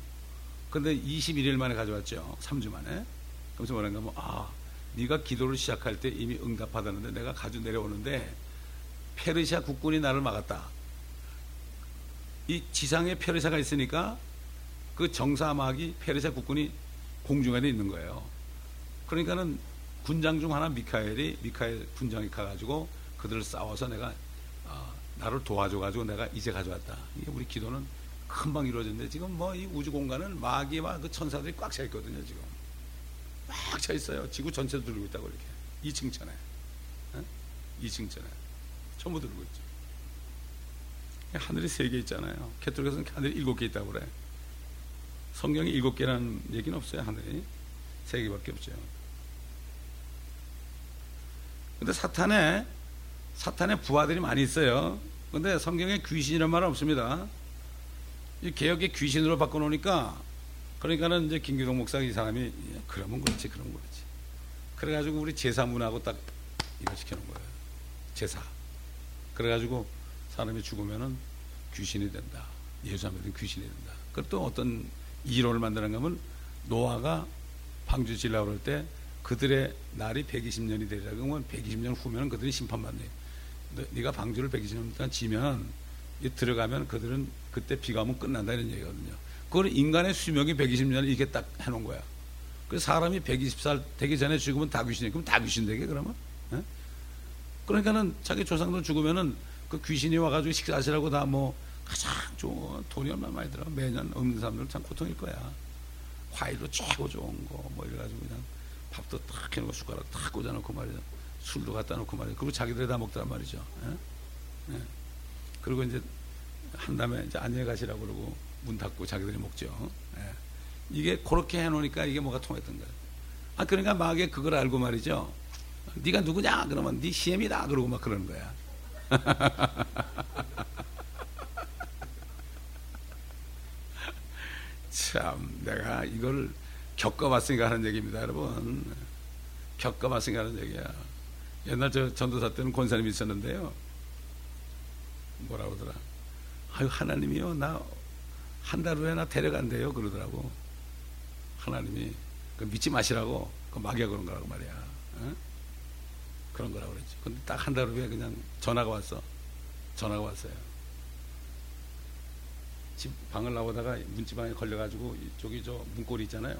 근데 21일 만에 가져왔죠. 3주 만에. 그래서 뭐라는가 하면 아 네가 기도를 시작할 때 이미 응답받았는데 내가 가져 내려오는데 페르시아 국군이 나를 막았다. 이 지상에 페르시아가 있으니까 그 정사막이 페르시아 국군이 공중에 있는 거예요. 그러니까는 군장 중 하나 미카엘이 미카엘 군장이 가가지고 그들을 싸워서 내가 어, 나를 도와줘가지고 내가 이제 가져왔다. 이게 우리 기도는 금방 이루어졌는데 지금 뭐 이 우주 공간은 마귀와 그 천사들이 꽉 차 있거든요 지금. 꽉 차 있어요. 지구 전체도 들고 있다고 이렇게. 2층 천에. 어? 2층 천에. 전부 들고 있죠. 하늘이 세 개 있잖아요. 캐톨릭에서는 하늘이 일곱 개 있다고 그래. 성경이 일곱 개라는 얘기는 없어요 하늘이. 세 개밖에 없죠 근데 사탄에 사탄의 부하들이 많이 있어요. 근데 성경에 귀신이라는 말은 없습니다. 이 개혁의 귀신으로 바꿔놓으니까 그러니까는 이제 김기동 목사 이 사람이 예, 그러면 그렇지 그러면 그렇지. 그래가지고 우리 제사 문하고 딱 이거 시켜놓은 거예요. 제사. 그래가지고 사람이 죽으면은 귀신이 된다. 예수 안 믿으면 귀신이 된다. 그또 어떤 이론을 만드는 거면 노아가 방주 질라 그럴 때 그들의 날이 120년이 되리라 그러면 120년 후면 그들이 심판받네 네가 방주를 120년 동안 지면 들어가면 그들은 그때 비가 오면 끝난다 이런 얘기거든요. 그걸 인간의 수명이 120년 이게 딱 해놓은 거야. 그 사람이 120살 되기 전에 죽으면 다 귀신이 그럼 다 귀신 되게 그러면? 에? 그러니까는 자기 조상들 죽으면은 그 귀신이 와가지고 식사하시라고 다 뭐 가장 좋은 돈이 얼마 많이 들어 매년 없는 사람들 참 고통일 거야. 과일도 최고 좋은 거 뭐 이래가지고 그냥 밥도 탁 해놓고 숟가락 탁 꽂아놓고 말이야. 술도 갖다 놓고 말이야. 그리고 자기들이 다 먹더란 말이죠. 에? 에. 그리고 이제 한 다음에 이제 안녕히 가시라고 그러고 문 닫고 자기들이 먹죠. 예. 이게 그렇게 해놓으니까 이게 뭐가 통했던 거예요. 아 그러니까 마귀 그걸 알고 말이죠. 네가 누구냐 그러면 네 시엠이다 그러고 막 그러는 거야. <laughs> 참 내가 이걸 겪어봤으니까 하는 얘기입니다, 여러분. 겪어봤으니까 하는 얘기야. 옛날 저 전도사 때는 권사님이 있었는데요. 뭐라 그러더라. 아유, 하나님이요. 나 한 달 후에 나 데려간대요. 그러더라고. 하나님이. 그 믿지 마시라고. 그 마귀가 그런 거라고 말이야. 어? 그런 거라고 그랬지. 근데 딱 한 달 후에 그냥 전화가 왔어. 전화가 왔어요. 집 방을 나오다가 문지방에 걸려가지고 저기 저 문고리 있잖아요.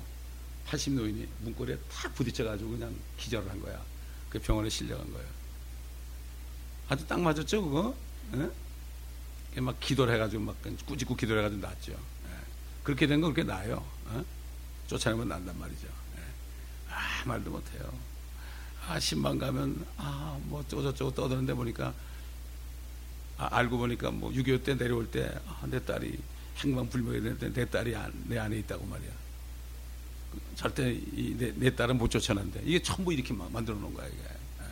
80 노인이 문고리에 탁 부딪혀가지고 그냥 기절을 한 거야. 그 병원에 실려간 거예요. 아주 딱 맞았죠, 그거? 예? 막 기도를 해가지고 막 꾸짖고 기도를 해가지고 낫죠. 예. 그렇게 된 건 그렇게 나요. 어? 쫓아내면 난단 말이죠. 예. 아, 말도 못해요. 아, 신방 가면, 아, 뭐, 어쩌고저쩌고 떠드는데 보니까, 아, 알고 보니까 뭐, 6.25 때 내려올 때, 아, 내 딸이 행방불명이 됐는데 내 딸이 안, 내 안에 있다고 말이야. 절대 이, 내, 내 딸은 못 쫓아낸대. 이게 전부 이렇게 만들어 놓은 거야, 이게. 예.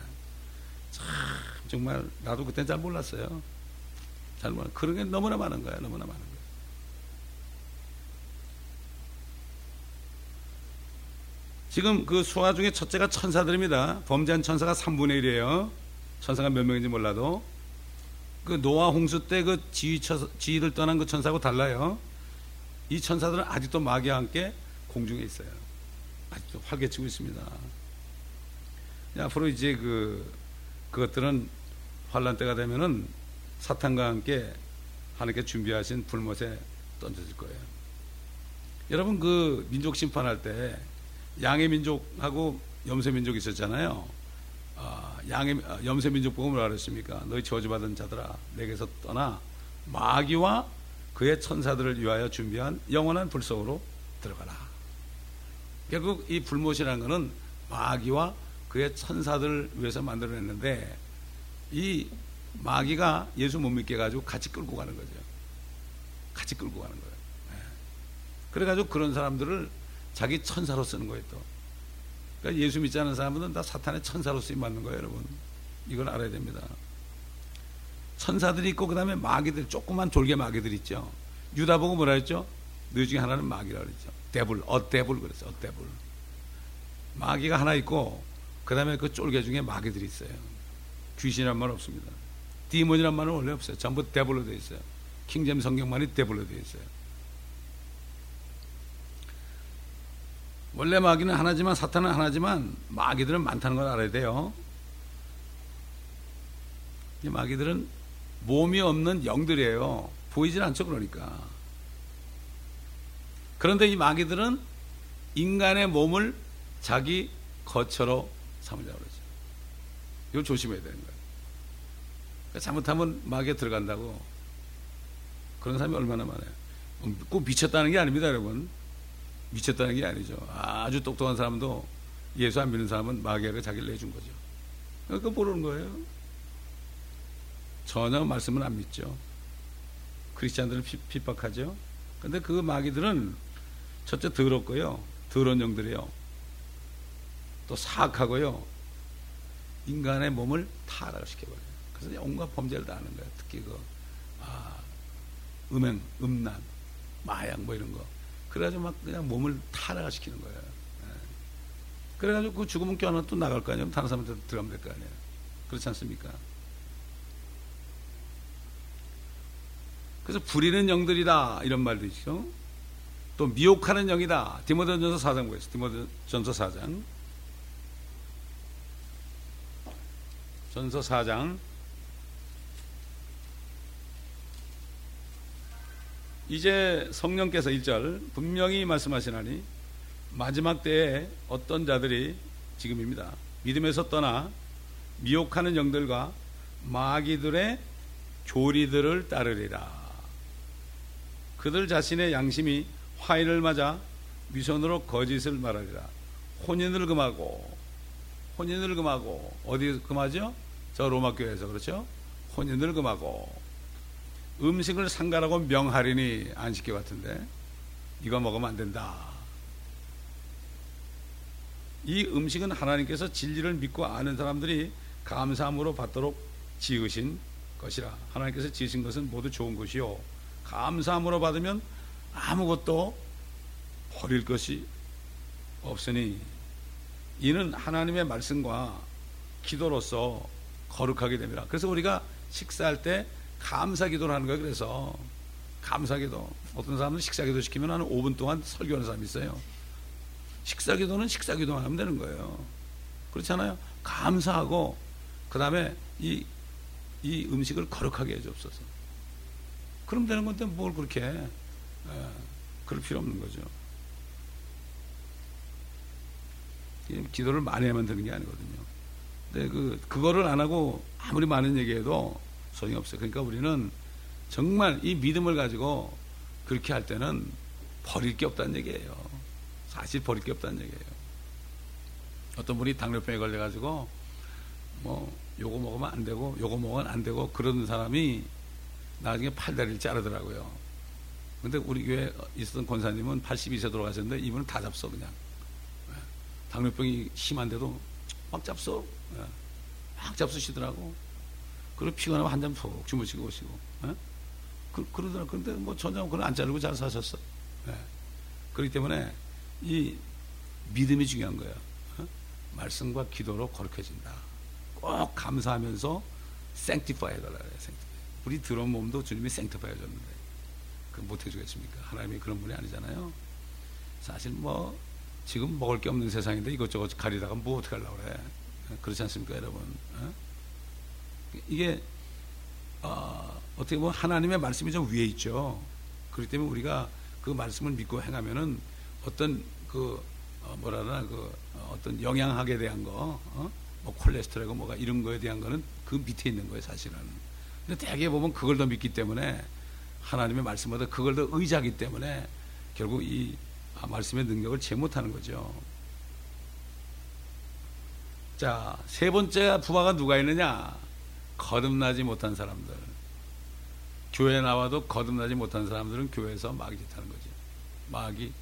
참, 정말, 나도 그때 잘 몰랐어요. 잘 몰라. 그런 게 너무나 많은 거야, 너무나 많은 거야. 지금 그 수화 중에 첫째가 천사들입니다. 범죄한 천사가 3분의 1이에요. 천사가 몇 명인지 몰라도. 그 노아 홍수 때 그 지휘, 지휘를 떠난 그 천사하고 달라요. 이 천사들은 아직도 마귀와 함께 공중에 있어요. 아직도 활개치고 있습니다. 앞으로 이제 그, 그것들은 환란 때가 되면은 사탄과 함께 하나님께 준비하신 불못에 던져질 거예요. 여러분 그 민족 심판할 때 양의 민족하고 염소 민족이 있었잖아요. 아, 양의 아, 염소 민족 뭐라 그랬습니까? 너희 저주받은 자들아 내게서 떠나 마귀와 그의 천사들을 위하여 준비한 영원한 불 속으로 들어가라. 결국 이 불못이라는 것은 마귀와 그의 천사들을 위해서 만들어냈는데 이 마귀가 예수 못 믿게 가지고 같이 끌고 가는 거죠. 같이 끌고 가는 거예요. 네. 그래가지고 그런 사람들을 자기 천사로 쓰는 거예요 또. 그러니까 예수 믿지 않은 사람들은 다 사탄의 천사로 쓰임 받는 거예요 여러분. 이걸 알아야 됩니다. 천사들이 있고 그 다음에 마귀들 조그만 졸개 마귀들 있죠. 유다 보고 뭐라 했죠? 너 중에 하나는 마귀라 그랬죠. 데불, 어데불 그랬어. 어데불. 마귀가 하나 있고 그 다음에 그 쫄개 중에 마귀들이 있어요. 귀신이란 말 없습니다. 디몬이란 말은 원래 없어요. 전부 데블로 되어 있어요. 킹잼 성경만이 데블로 되어 있어요. 원래 마귀는 하나지만 사탄은 하나지만 마귀들은 많다는 걸 알아야 돼요. 이 마귀들은 몸이 없는 영들이에요. 보이질 않죠, 그러니까. 그런데 이 마귀들은 인간의 몸을 자기 거처로 삼으려고 그러죠. 이걸 조심해야 되는 거예요. 잘못하면 마귀에 들어간다고. 그런 사람이 얼마나 많아요. 꼭 미쳤다는 게 아닙니다, 여러분. 미쳤다는 게 아니죠. 아주 똑똑한 사람도 예수 안 믿는 사람은 마귀가 자기를 내준 거죠. 그러니까 모르는 거예요. 전혀 말씀은 안 믿죠. 크리스찬들은 핍박하죠. 근데 그 마귀들은 첫째 더럽고요. 더러운 영들이요. 또 사악하고요. 인간의 몸을 타락을 시켜버려요. 그래서 온갖 범죄를 다 하는 거예요. 특히 그, 아, 음행, 음란, 마약 뭐 이런 거. 그래가지고 막 그냥 몸을 타락을 시키는 거예요. 예. 그래가지고 그 죽으면 껴안아 또 나갈 거 아니에요. 다른 사람한테 들어가면 될 거 아니에요. 그렇지 않습니까? 그래서 부리는 영들이다 이런 말도 있죠. 또 미혹하는 영이다. 디모데전서 4장 보겠습니다. 디모데전서 4장. 전서 4장 이제 성령께서 1절 분명히 말씀하시나니 마지막 때에 어떤 자들이 지금입니다. 믿음에서 떠나 미혹하는 영들과 마귀들의 교리들을 따르리라. 그들 자신의 양심이 화인을 맞아 위선으로 거짓을 말하리라. 혼인을 금하고 혼인을 금하고 어디 금하죠? 저 로마 교회에서 그렇죠? 혼인을 금하고 음식을 상가라고 명하리니 안식교 같은데 이거 먹으면 안 된다. 이 음식은 하나님께서 진리를 믿고 아는 사람들이 감사함으로 받도록 지으신 것이라. 하나님께서 지으신 것은 모두 좋은 것이요. 감사함으로 받으면 아무것도 버릴 것이 없으니 이는 하나님의 말씀과 기도로서 거룩하게 됩니다. 그래서 우리가 식사할 때 감사 기도를 하는 거예요. 그래서 감사 기도. 어떤 사람은 식사 기도 시키면 한 5분 동안 설교하는 사람이 있어요. 식사 기도는 식사 기도만 하면 되는 거예요. 그렇잖아요. 감사하고 그다음에 이, 이 음식을 거룩하게 해 주옵소서. 그럼 되는 건데 뭘 그렇게 에, 그럴 필요 없는 거죠. 기도를 많이 하면 되는 게 아니거든요. 근데 그 그거를 안 하고 아무리 많은 얘기해도 소용이 없어요. 그러니까 우리는 정말 이 믿음을 가지고 그렇게 할 때는 버릴 게 없다는 얘기예요. 사실 버릴 게 없다는 얘기예요. 어떤 분이 당뇨병에 걸려가지고 뭐 요거 먹으면 안 되고 요거 먹으면 안 되고 그런 사람이 나중에 팔다리를 자르더라고요. 근데 우리 교회에 있었던 권사님은 82세 돌아가셨는데 이분은 다 잡서 그냥. 예. 당뇨병이 심한데도 막 잡서. 예. 막 잡수시더라고. 그리고 피곤하면 한 잔 푹 주무시고 오시고. 예? 그, 그러더라고. 근데 뭐 전혀 그건 안 자르고 잘 사셨어. 그렇기 때문에 이 믿음이 중요한 거예요. 말씀과 기도로 거룩해진다. 꼭 감사하면서 생티파이 해달라 그래요. 우리 들어온 몸도 주님이 생티파이 해줬는데 그 못 해주겠습니까? 하나님이 그런 분이 아니잖아요. 사실 뭐 지금 먹을 게 없는 세상인데 이것저것 가리다가 뭐 어떻게 하려고 그래. 그렇지 않습니까 여러분? 어? 이게 어, 떻게 보면 하나님의 말씀이 좀 위에 있죠. 그렇기 때문에 우리가 그 말씀을 믿고 행하면은 어떤 그 어, 뭐라나 그 어, 떤 영양학에 대한 거, 어? 뭐 콜레스테롤이고 뭐가 이런 거에 대한 거는 그 밑에 있는 거예요 사실은. 근데 대개 보면 그걸 더 믿기 때문에 하나님의 말씀보다 그걸 더 의지하기 때문에 결국 이 아, 말씀의 능력을 제 못하는 거죠. 자, 세 번째 부하가 누가 있느냐? 거듭나지 못한 사람들. 교회 나와도 거듭나지 못한 사람들은 교회에서 마귀 짓하는 거죠. 마귀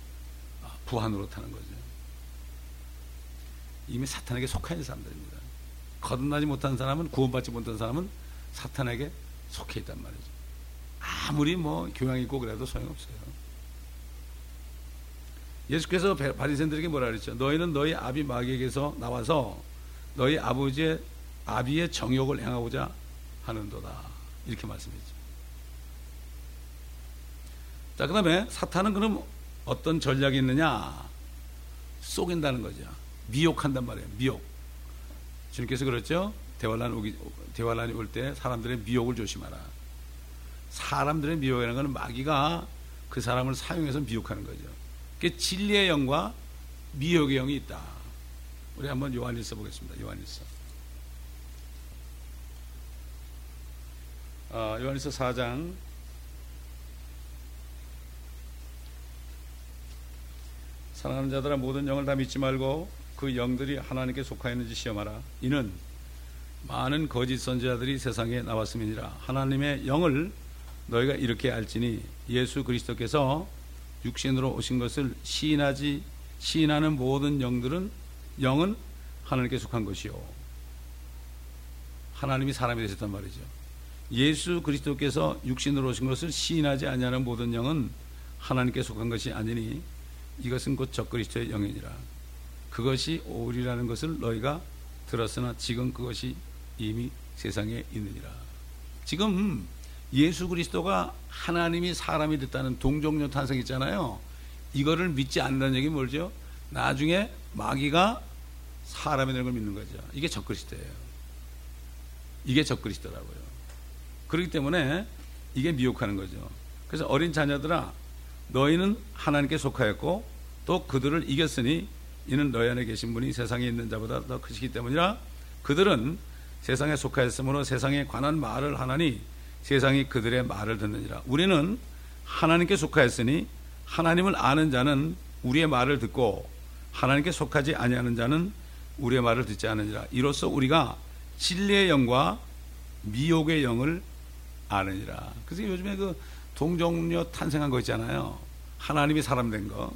아, 부한으로 타는 거죠. 이미 사탄에게 속한 사람들입니다. 거듭나지 못한 사람은 구원받지 못한 사람은 사탄에게 속해 있단 말이죠. 아무리 뭐 교양 있고 그래도 소용없어요. 예수께서 바리새인들에게 뭐라 그랬죠? 너희는 너희 아비 마귀에게서 나와서 너희 아버지의 아비의 정욕을 행하고자 하는도다. 이렇게 말씀했죠. 자, 그 다음에 사탄은 그럼 어떤 전략이 있느냐? 속인다는 거죠. 미혹한단 말이에요. 미혹. 주님께서 그랬죠? 대환란 오기 대환란이 올 때 사람들의 미혹을 조심하라. 사람들의 미혹이라는 것은 마귀가 그 사람을 사용해서 미혹하는 거죠. 그 진리의 영과 미혹의 영이 있다. 우리 한번 요한일서 보겠습니다. 요한일서. 어, 요한일서 4장 사랑하는 자들아 모든 영을 다 믿지 말고 그 영들이 하나님께 속하였는지 시험하라. 이는 많은 거짓 선지자들이 세상에 나왔음이니라. 하나님의 영을 너희가 이렇게 알지니 예수 그리스도께서 육신으로 오신 것을 시인하지 시인하는 모든 영들은 영은 하나님께 속한 것이요. 하나님이 사람이 되셨단 말이죠. 예수 그리스도께서 육신으로 오신 것을 시인하지 아니하는 모든 영은 하나님께 속한 것이 아니니 이것은 곧 적그리스도의 영이니라. 그것이 오리라는 것을 너희가 들었으나 지금 그것이 이미 세상에 있느니라. 지금 예수 그리스도가 하나님이 사람이 됐다는 동정녀 탄생 있잖아요. 이거를 믿지 않는다는 얘기 뭐죠? 나중에 마귀가 사람이 되는 걸 믿는 거죠. 이게 적그리스도예요. 이게 적그리스도라고요. 그렇기 때문에 이게 미혹하는 거죠. 그래서 어린 자녀들아 너희는 하나님께 속하였고 또 그들을 이겼으니 이는 너희 안에 계신 분이 세상에 있는 자보다 더 크시기 때문이라 그들은 세상에 속하였으므로 세상에 관한 말을 하나니 세상이 그들의 말을 듣느니라. 우리는 하나님께 속하였으니 하나님을 아는 자는 우리의 말을 듣고 하나님께 속하지 아니하는 자는 우리의 말을 듣지 않으니라. 이로써 우리가 진리의 영과 미혹의 영을 아느니라. 그래서 요즘에 그 동정녀 탄생한 거 있잖아요. 하나님이 사람 된 거.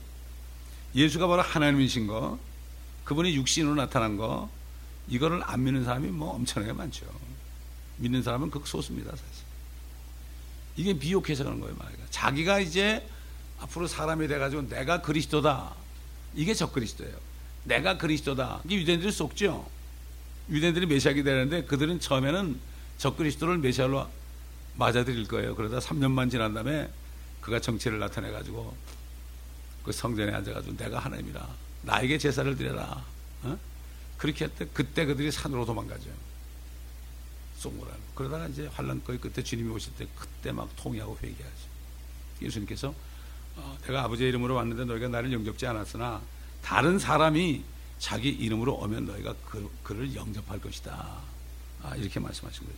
예수가 바로 하나님이신 거. 그분이 육신으로 나타난 거. 이거를 안 믿는 사람이 뭐 엄청나게 많죠. 믿는 사람은 극소수입니다 사실 이게 미혹해서 그런 거예요 말이야. 자기가 이제 앞으로 사람이 돼가지고 내가 그리스도다. 이게 적그리스도예요. 내가 그리스도다. 이게 유대인들이 속죠. 유대인들이 메시아가 되는데 그들은 처음에는 적그리스도를 메시아로 맞아들일 거예요. 그러다 3년만 지난 다음에 그가 정체를 나타내 가지고 그 성전에 앉아가지고 내가 하나님이라 나에게 제사를 드려라. 어? 그렇게 했대. 그때 그들이 산으로 도망가죠. 쏘무라 그러다가 이제 환란 거의 그때 주님이 오실 때 그때 막 통회하고 회개하죠. 예수님께서 어, 내가 아버지의 이름으로 왔는데 너희가 나를 영접지 않았으나 다른 사람이 자기 이름으로 오면 너희가 그, 그를 영접할 것이다. 아, 이렇게 말씀하신 거죠.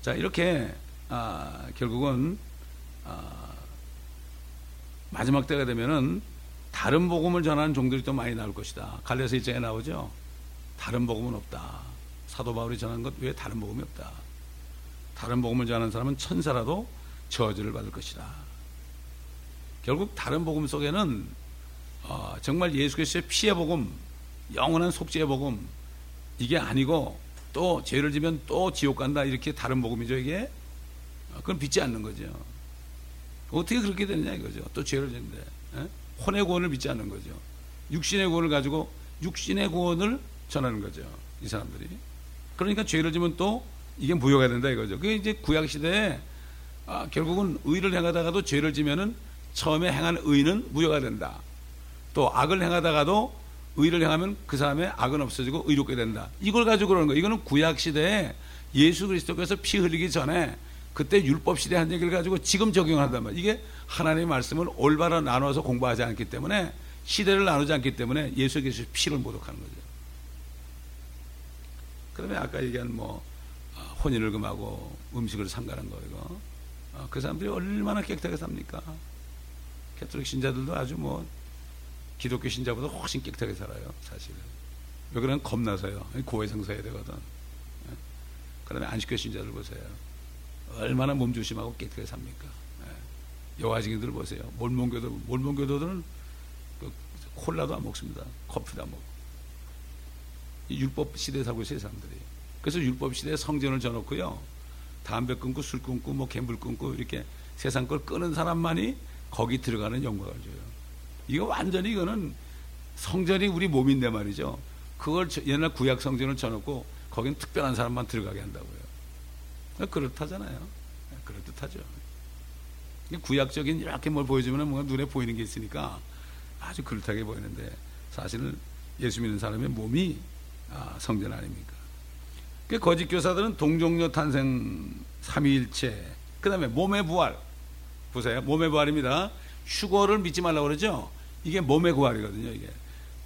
자 이렇게 아, 결국은 아, 마지막 때가 되면은 다른 복음을 전하는 종들이 또 많이 나올 것이다. 갈레서 일장에 나오죠. 다른 복음은 없다. 사도 바울이 전한 것 외에 다른 복음이 없다. 다른 복음을 전하는 사람은 천사라도 저주를 받을 것이다. 결국 다른 복음 속에는 어, 정말 예수 그리스도의 피의 복음, 영원한 속죄의 복음 이게 아니고 또 죄를 지면 또 지옥 간다 이렇게 다른 복음이죠 이게 어, 그건 믿지 않는 거죠 어떻게 그렇게 되느냐 이거죠 또 죄를 지는데 에? 혼의 구원을 믿지 않는 거죠 육신의 구원을 가지고 육신의 구원을 전하는 거죠 이 사람들이 그러니까 죄를 지면 또 이게 무효가 된다 이거죠 그게 이제 구약 시대에 아, 결국은 의를 행하다가도 죄를 지면은 처음에 행한 의는 무효가 된다 또 악을 행하다가도 의를 행하면 그 사람의 악은 없어지고 의롭게 된다. 이걸 가지고 그러는 거예요. 이거는 구약 시대에 예수 그리스도께서 피 흘리기 전에 그때 율법 시대 한 얘기를 가지고 지금 말이에요. 이게 하나님의 말씀을 올바로 나눠서 공부하지 않기 때문에 시대를 나누지 않기 때문에 예수 그리스도의 피를 모독하는 거죠. 그러면 아까 얘기한 뭐 아, 혼인을 금하고 음식을 삼가는 거 이거 아, 그 사람들이 얼마나 깨끗하게 삽니까? 캐톨릭 신자들도 아주 뭐 기독교 신자보다 훨씬 깨끗하게 살아요, 사실은. 왜 그러면 겁나서요. 고해성사해야 되거든. 예? 그다음에 안식교 신자들 보세요. 얼마나 몸조심하고 깨끗하게 삽니까? 예? 여화증인들 보세요. 몰몬교도, 몰몬교도들은 그 콜라도 안 먹습니다. 커피도 안 먹고. 율법 시대에 살고 있어요, 사람들이. 그래서 율법 시대에 성전을 져놓고요. 담배 끊고 술 끊고 뭐 갬블 끊고 이렇게 세상 걸 끄는 사람만이 거기 들어가는 영광을 줘요. 이거 완전히 이거는 성전이 우리 몸인데 말이죠. 그걸 옛날 구약 성전을 쳐놓고 거긴 특별한 사람만 들어가게 한다고요. 그렇다잖아요. 네, 그럴듯하죠. 구약적인 이렇게 뭘 보여주면 뭔가 눈에 보이는 게 있으니까 아주 그럴듯하게 보이는데 사실은 예수 믿는 사람의 몸이 아, 성전 아닙니까? 그 거짓 교사들은 동종녀 탄생 삼위일체 그 다음에 몸의 부활 보세요 몸의 부활입니다 휴거를 믿지 말라고 그러죠. 이게 몸의 구활이거든요. 이게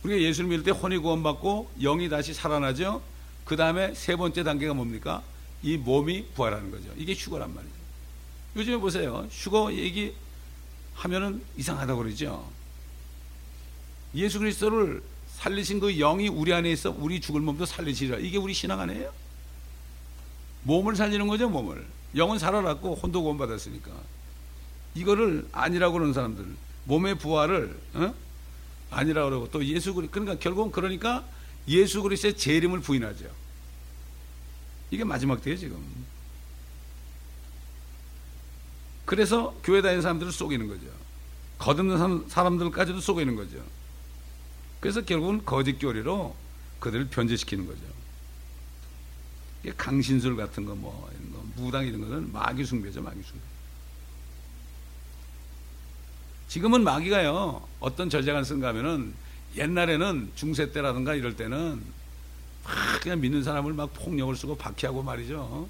우리가 예수를 믿을 때 혼이 구원받고 영이 다시 살아나죠. 그 다음에 세 번째 단계가 뭡니까? 이 몸이 부활하는 거죠. 이게 휴거란 말이죠. 요즘에 보세요. 휴거 얘기 하면은 이상하다고 그러죠. 예수 그리스도를 살리신 그 영이 우리 안에 있어 우리 죽을 몸도 살리시리라. 이게 우리 신앙 아니에요? 몸을 살리는 거죠, 몸을. 영은 살아났고 혼도 구원받았으니까. 이거를 아니라고 그러는 사람들. 몸의 부활을 어? 아니라고 그러고 또 예수 그리 그러니까 결국은 그러니까 예수 그리스도의 재림을 부인하죠. 이게 마지막 때예요, 지금. 그래서 교회 다니는 사람들을 속이는 거죠. 거듭난 사람들까지도 속이는 거죠. 그래서 결국은 거짓 교리로 그들을 변제시키는 거죠. 강신술 같은 거, 뭐, 이런 거, 무당 이런 거는 마귀 숭배죠, 마귀 숭배. 지금은 마귀가요, 어떤 전략을 쓴가 하면은 옛날에는 중세 때라든가 이럴 때는 막 그냥 믿는 사람을 막 폭력을 쓰고 박해하고 말이죠.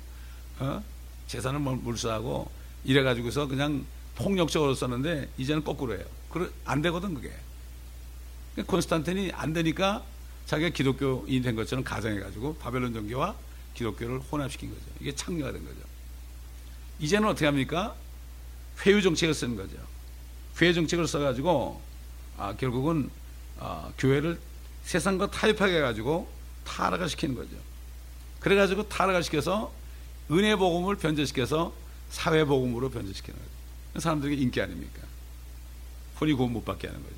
어? 재산을 몰수하고 이래가지고서 그냥 폭력적으로 썼는데 이제는 거꾸로 해요. 안 되거든, 그게. 콘스탄틴이 안 되니까 자기가 기독교인 된 것처럼 가정해가지고 바벨론 정교와 기독교를 혼합시킨 거죠. 이게 창녀가 된 거죠. 이제는 어떻게 합니까? 회유 정책을 쓰는 거죠. 회유 정책을 써가지고 아, 결국은 아, 교회를 세상과 타협하게 해가지고 타락을 시키는 거죠. 그래가지고 타락을 시켜서 은혜 복음을 변제시켜서 사회 복음으로 변제시키는 거죠. 사람들에게 인기 아닙니까? 혼이 구원 못 받게 하는 거죠.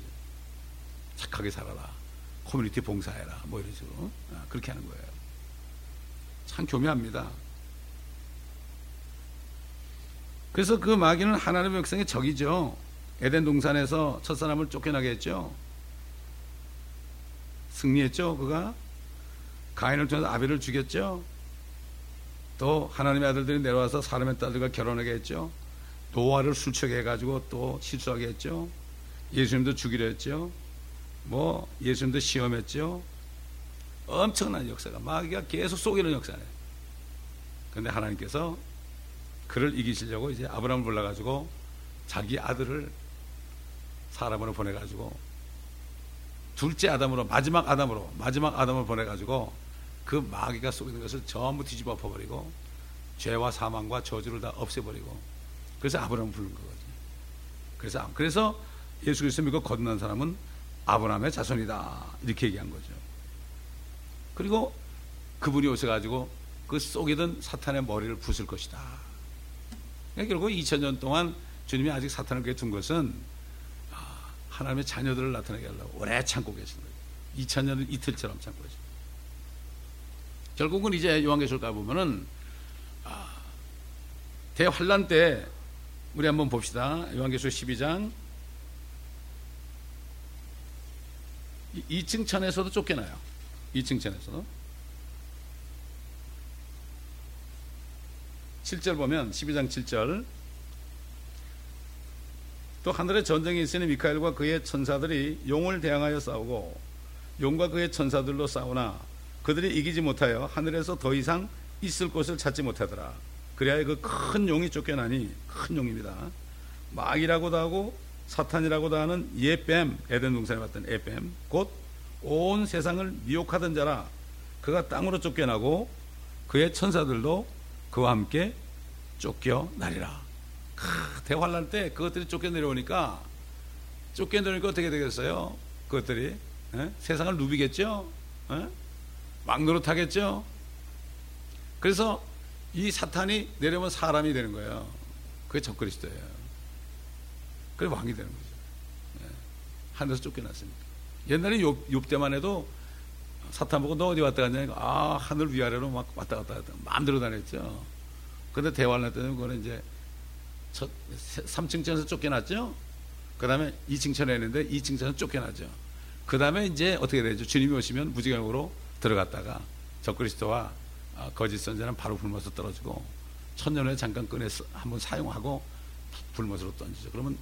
착하게 살아라. 커뮤니티 봉사해라. 뭐 이런 식으로 아, 그렇게 하는 거예요. 참 교묘합니다. 그래서 그 마귀는 하나님의 백성의 적이죠. 에덴 동산에서 첫 사람을 쫓겨나게 했죠. 승리했죠, 그가. 가인을 통해서 아벨을 죽였죠. 또 하나님의 아들들이 내려와서 사람의 딸들과 결혼하게 했죠. 노아를 술취하게 해가지고 또 실수하게 했죠. 예수님도 죽이려 했죠. 뭐 예수님도 시험했죠. 엄청난 역사가 마귀가 계속 속이는 역사네. 그런데 하나님께서 그를 이기시려고 이제 아브라함을 불러가지고 자기 아들을 사람으로 보내가지고 둘째 아담으로 마지막 아담으로 마지막 아담을 보내가지고 그 마귀가 속이는 것을 전부 뒤집어 엎어버리고 죄와 사망과 저주를 다 없애버리고 그래서 아브라함을 부른 거거든요. 그래서 그래서 예수 그리스도 믿고 거듭난 사람은 아브라함의 자손이다 이렇게 얘기한 거죠. 그리고 그분이 오셔가지고 그 속이던 사탄의 머리를 부술 것이다. 그러니까 결국 2000년 동안 주님이 아직 사탄을 그게 둔 것은 아, 하나님의 자녀들을 나타내게 하려고 오래 참고 계신 거예요. 2000년을 이틀처럼 참고 계신 거예요. 결국은 이제 요한계시록 가보면은 아, 대환란 때 우리 한번 봅시다. 요한계시록 12장 2층 천에서도 쫓겨나요. 2층 천에서도. 7절 보면 12장 7절 또 하늘에 전쟁이 있으니 미카엘과 그의 천사들이 용을 대항하여 싸우고 용과 그의 천사들로 싸우나 그들이 이기지 못하여 하늘에서 더 이상 있을 곳을 찾지 못하더라. 그래야 그 큰 용이 쫓겨나니 큰 용입니다. 마귀라고도 하고 사탄이라고도 하는 예뱀 에덴 동산에 봤던 예뱀 곧 온 세상을 미혹하던 자라 그가 땅으로 쫓겨나고 그의 천사들도 그와 함께 쫓겨나리라. 대환란 때 그것들이 쫓겨내려오니까 쫓겨내려오니까 어떻게 되겠어요? 그것들이 에? 예? 세상을 누비겠죠? 에? 예? 막노릇하겠죠? 그래서 이 사탄이 내려오면 사람이 되는 거예요. 그게 적그리스도예요. 그래 왕이 되는 거죠. 예. 하늘에서 쫓겨났으니까. 옛날에 욥, 욥 때만 해도 사탄 보고 너 어디 왔다 갔냐? 아, 하늘 위아래로 막 왔다 갔다 갔다. 마음대로 다녔죠. 근데 대환란 때는 그거는 이제 첫 3층천에서 쫓겨났죠. 그 다음에 2층천에 있는데 2층천에서 쫓겨나죠. 그 다음에 이제 어떻게 되죠? 주님이 오시면 무지경으로 들어갔다가 적그리스도와 아, 거짓 선자는 바로 불못으로 떨어지고 천년 후에 잠깐 꺼내서 한번 사용하고 불못으로 던지죠. 그러면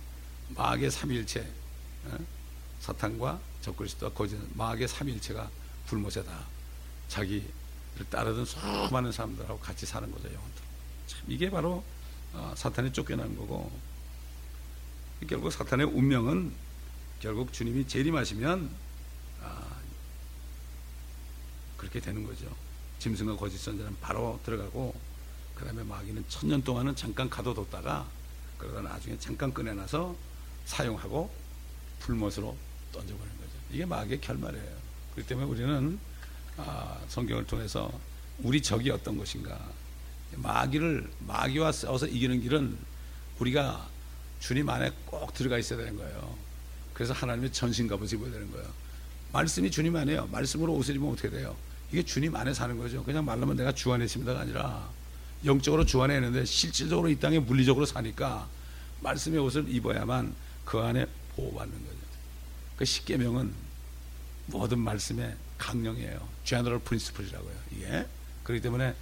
마귀의 삼일체 어? 사탄과 적그리스도와 거짓 마귀의 삼일체가 불못에다 자기를 따르던 수많은 사람들하고 같이 사는 거죠 영원토록. 참 이게 바로 어, 사탄이 쫓겨나는 거고 결국 사탄의 운명은 결국 주님이 재림하시면 아, 그렇게 되는 거죠. 짐승과 거짓 선자는 바로 들어가고 그 다음에 마귀는 천년 동안은 잠깐 가둬뒀다가 그러다 나중에 잠깐 꺼내놔서 사용하고 불못으로 던져버리는 거죠. 이게 마귀의 결말이에요. 그렇기 때문에 우리는 아, 성경을 통해서 우리 적이 어떤 것인가 마귀를 마귀와 싸워서 이기는 길은 우리가 주님 안에 꼭 들어가 있어야 되는 거예요. 그래서 하나님의 전신갑옷 입어야 되는 거예요. 말씀이 주님 안에요. 말씀으로 옷을 입으면 어떻게 돼요? 이게 주님 안에 사는 거죠. 그냥 말로만 내가 주 안에 있습니다가 아니라 영적으로 주 안에 있는데 실질적으로 이 땅에 물리적으로 사니까 말씀의 옷을 입어야만 그 안에 보호받는 거죠. 그 십계명은 모든 말씀의 강령이에요. General Principle이라고요. 이게 그렇기 때문에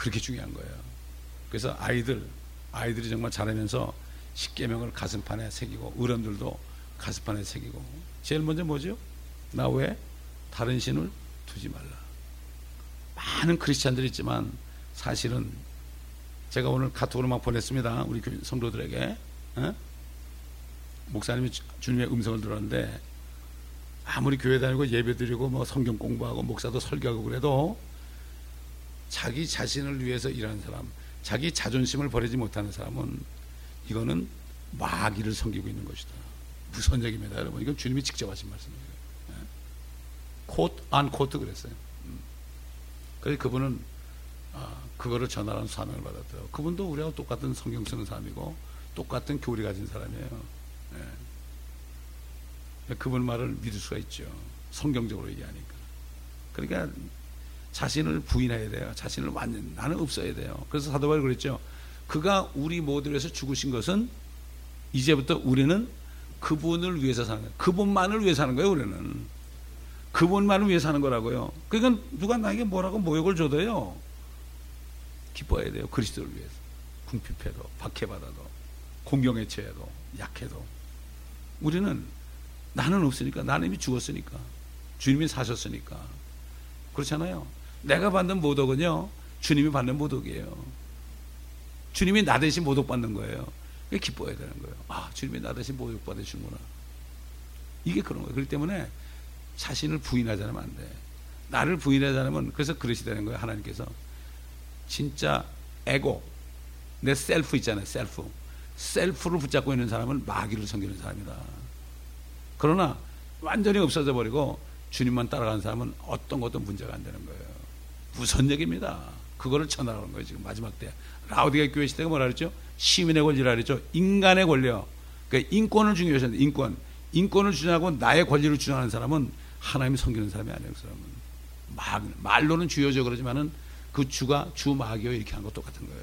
그렇게 중요한 거예요. 그래서 아이들 아이들이 정말 자라면서 십계명을 가슴판에 새기고 어른들도 가슴판에 새기고 제일 먼저 뭐죠? 나 외에 다른 신을 두지 말라. 많은 크리스찬들이 있지만 사실은 제가 오늘 카톡으로 막 보냈습니다. 우리 성도들에게 에? 어? 목사님이 주님의 음성을 들었는데 아무리 교회 다니고 예배 드리고 뭐 성경 공부하고 목사도 설교하고 그래도 자기 자신을 위해서 일하는 사람, 자기 자존심을 버리지 못하는 사람은 이거는 마귀를 섬기고 있는 것이다. 무선 얘기입니다, 여러분. 이건 주님이 직접 하신 말씀이에요. 콧, 안 코트 그랬어요. 음. 그래서 그분은 아, 그거를 전하라는 사명을 받았대요. 그분도 우리하고 똑같은 성경 쓰는 사람이고 똑같은 교리 가진 사람이에요. 예. 그분 말을 믿을 수가 있죠. 성경적으로 얘기하니까. 그러니까 자신을 부인해야 돼요. 자신을 완전 나는 없어야 돼요. 그래서 사도 바울이 그랬죠. 그가 우리 모두를 위해서 죽으신 것은 이제부터 우리는 그분을 위해서 사는 거예요. 그분만을 위해 사는 거예요, 우리는. 그분만을 위해 사는 거라고요. 그러니까 누가 나에게 뭐라고 모욕을 줘도요. 기뻐해야 돼요. 그리스도를 위해서. 궁핍해도, 박해받아도, 공경에 처해도, 약해도. 우리는 나는 없으니까, 나는 이미 죽었으니까. 주님이 사셨으니까. 그렇잖아요. 내가 받는 모독은요, 주님이 받는 모독이에요. 주님이 나 대신 모독 받는 거예요. 기뻐해야 되는 거예요. 아, 주님이 나 대신 모독 받으시는구나. 이게 그런 거예요. 그렇기 때문에 자신을 부인하지 않으면 안 돼. 나를 부인하지 않으면 그래서 그러시다는 거예요. 하나님께서. 진짜 에고, 내 셀프 있잖아요. self. self를 붙잡고 있는 사람은 마귀를 섬기는 사람이다. 그러나 완전히 없어져 버리고 주님만 따라가는 사람은 어떤 것도 문제가 안 되는 거예요. 무서운 얘기입니다. 그거를 전하라는 거예요. 지금 마지막 때. 라오디게아 교회 시대가 뭐라 그랬죠? 시민의 권리라 그랬죠? 인간의 권리요. 그러니까 인권을 중요시하는 인권. 인권을 주장하고 나의 권리를 주장하는 사람은 하나님이 섬기는 사람이 아니에요. 그 사람은. 막, 말로는 주여져 그러지만은 그 주가 주 마귀요 이렇게 한 것 똑같은 거예요.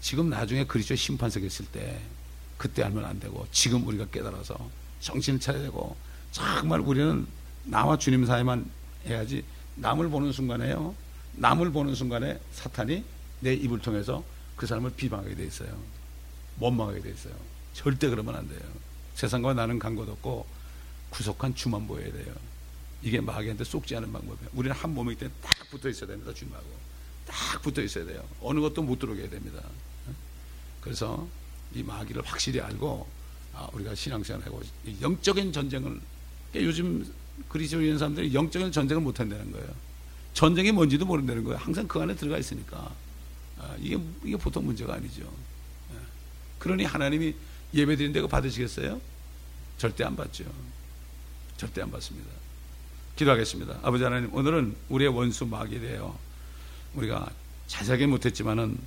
지금 나중에 그리스도의 심판석에 있을 때 그때 알면 안 되고 지금 우리가 깨달아서 정신을 차려야 되고 정말 우리는 나와 주님 사이만 해야지 남을 보는 순간에요. 남을 보는 순간에 사탄이 내 입을 통해서 그 사람을 비방하게 돼 있어요. 원망하게 돼 있어요. 절대 그러면 안 돼요. 세상과 나는 간것 없고 구속한 주만 보여야 돼요. 이게 마귀한테 쏙지 않은 방법이에요. 우리는 한 몸이기 때문에 딱 붙어 있어야 됩니다. 주님하고. 딱 붙어 있어야 돼요. 어느 것도 못 들어오게 해야 됩니다. 그래서 이 마귀를 확실히 알고 아, 우리가 신앙생활 하고 영적인 전쟁을 요즘 그리스도인 사람들이 영적인 전쟁을 못 한다는 거예요. 전쟁이 뭔지도 모른다는 거예요. 항상 그 안에 들어가 있으니까 아, 이게 이게 보통 문제가 아니죠. 예. 그러니 하나님이 예배 드린다고 받으시겠어요? 절대 안 받죠. 절대 안 받습니다. 기도하겠습니다. 아버지 하나님, 오늘은 우리의 원수 대하여 우리가 자세하게 못했지만은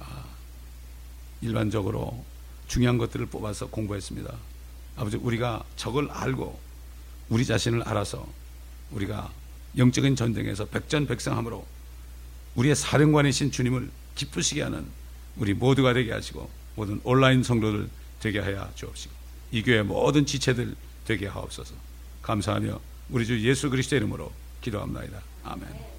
아, 일반적으로 중요한 것들을 뽑아서 공부했습니다. 아버지, 우리가 적을 알고 우리 자신을 알아서 우리가 영적인 전쟁에서 백전백승함으로 우리의 사령관이신 주님을 기쁘시게 하는 우리 모두가 되게 하시고 모든 온라인 성도들 되게 하여 주옵시고 이 교회 모든 지체들 되게 하옵소서 감사하며 우리 주 예수 그리스도 이름으로 기도합니다. 아멘.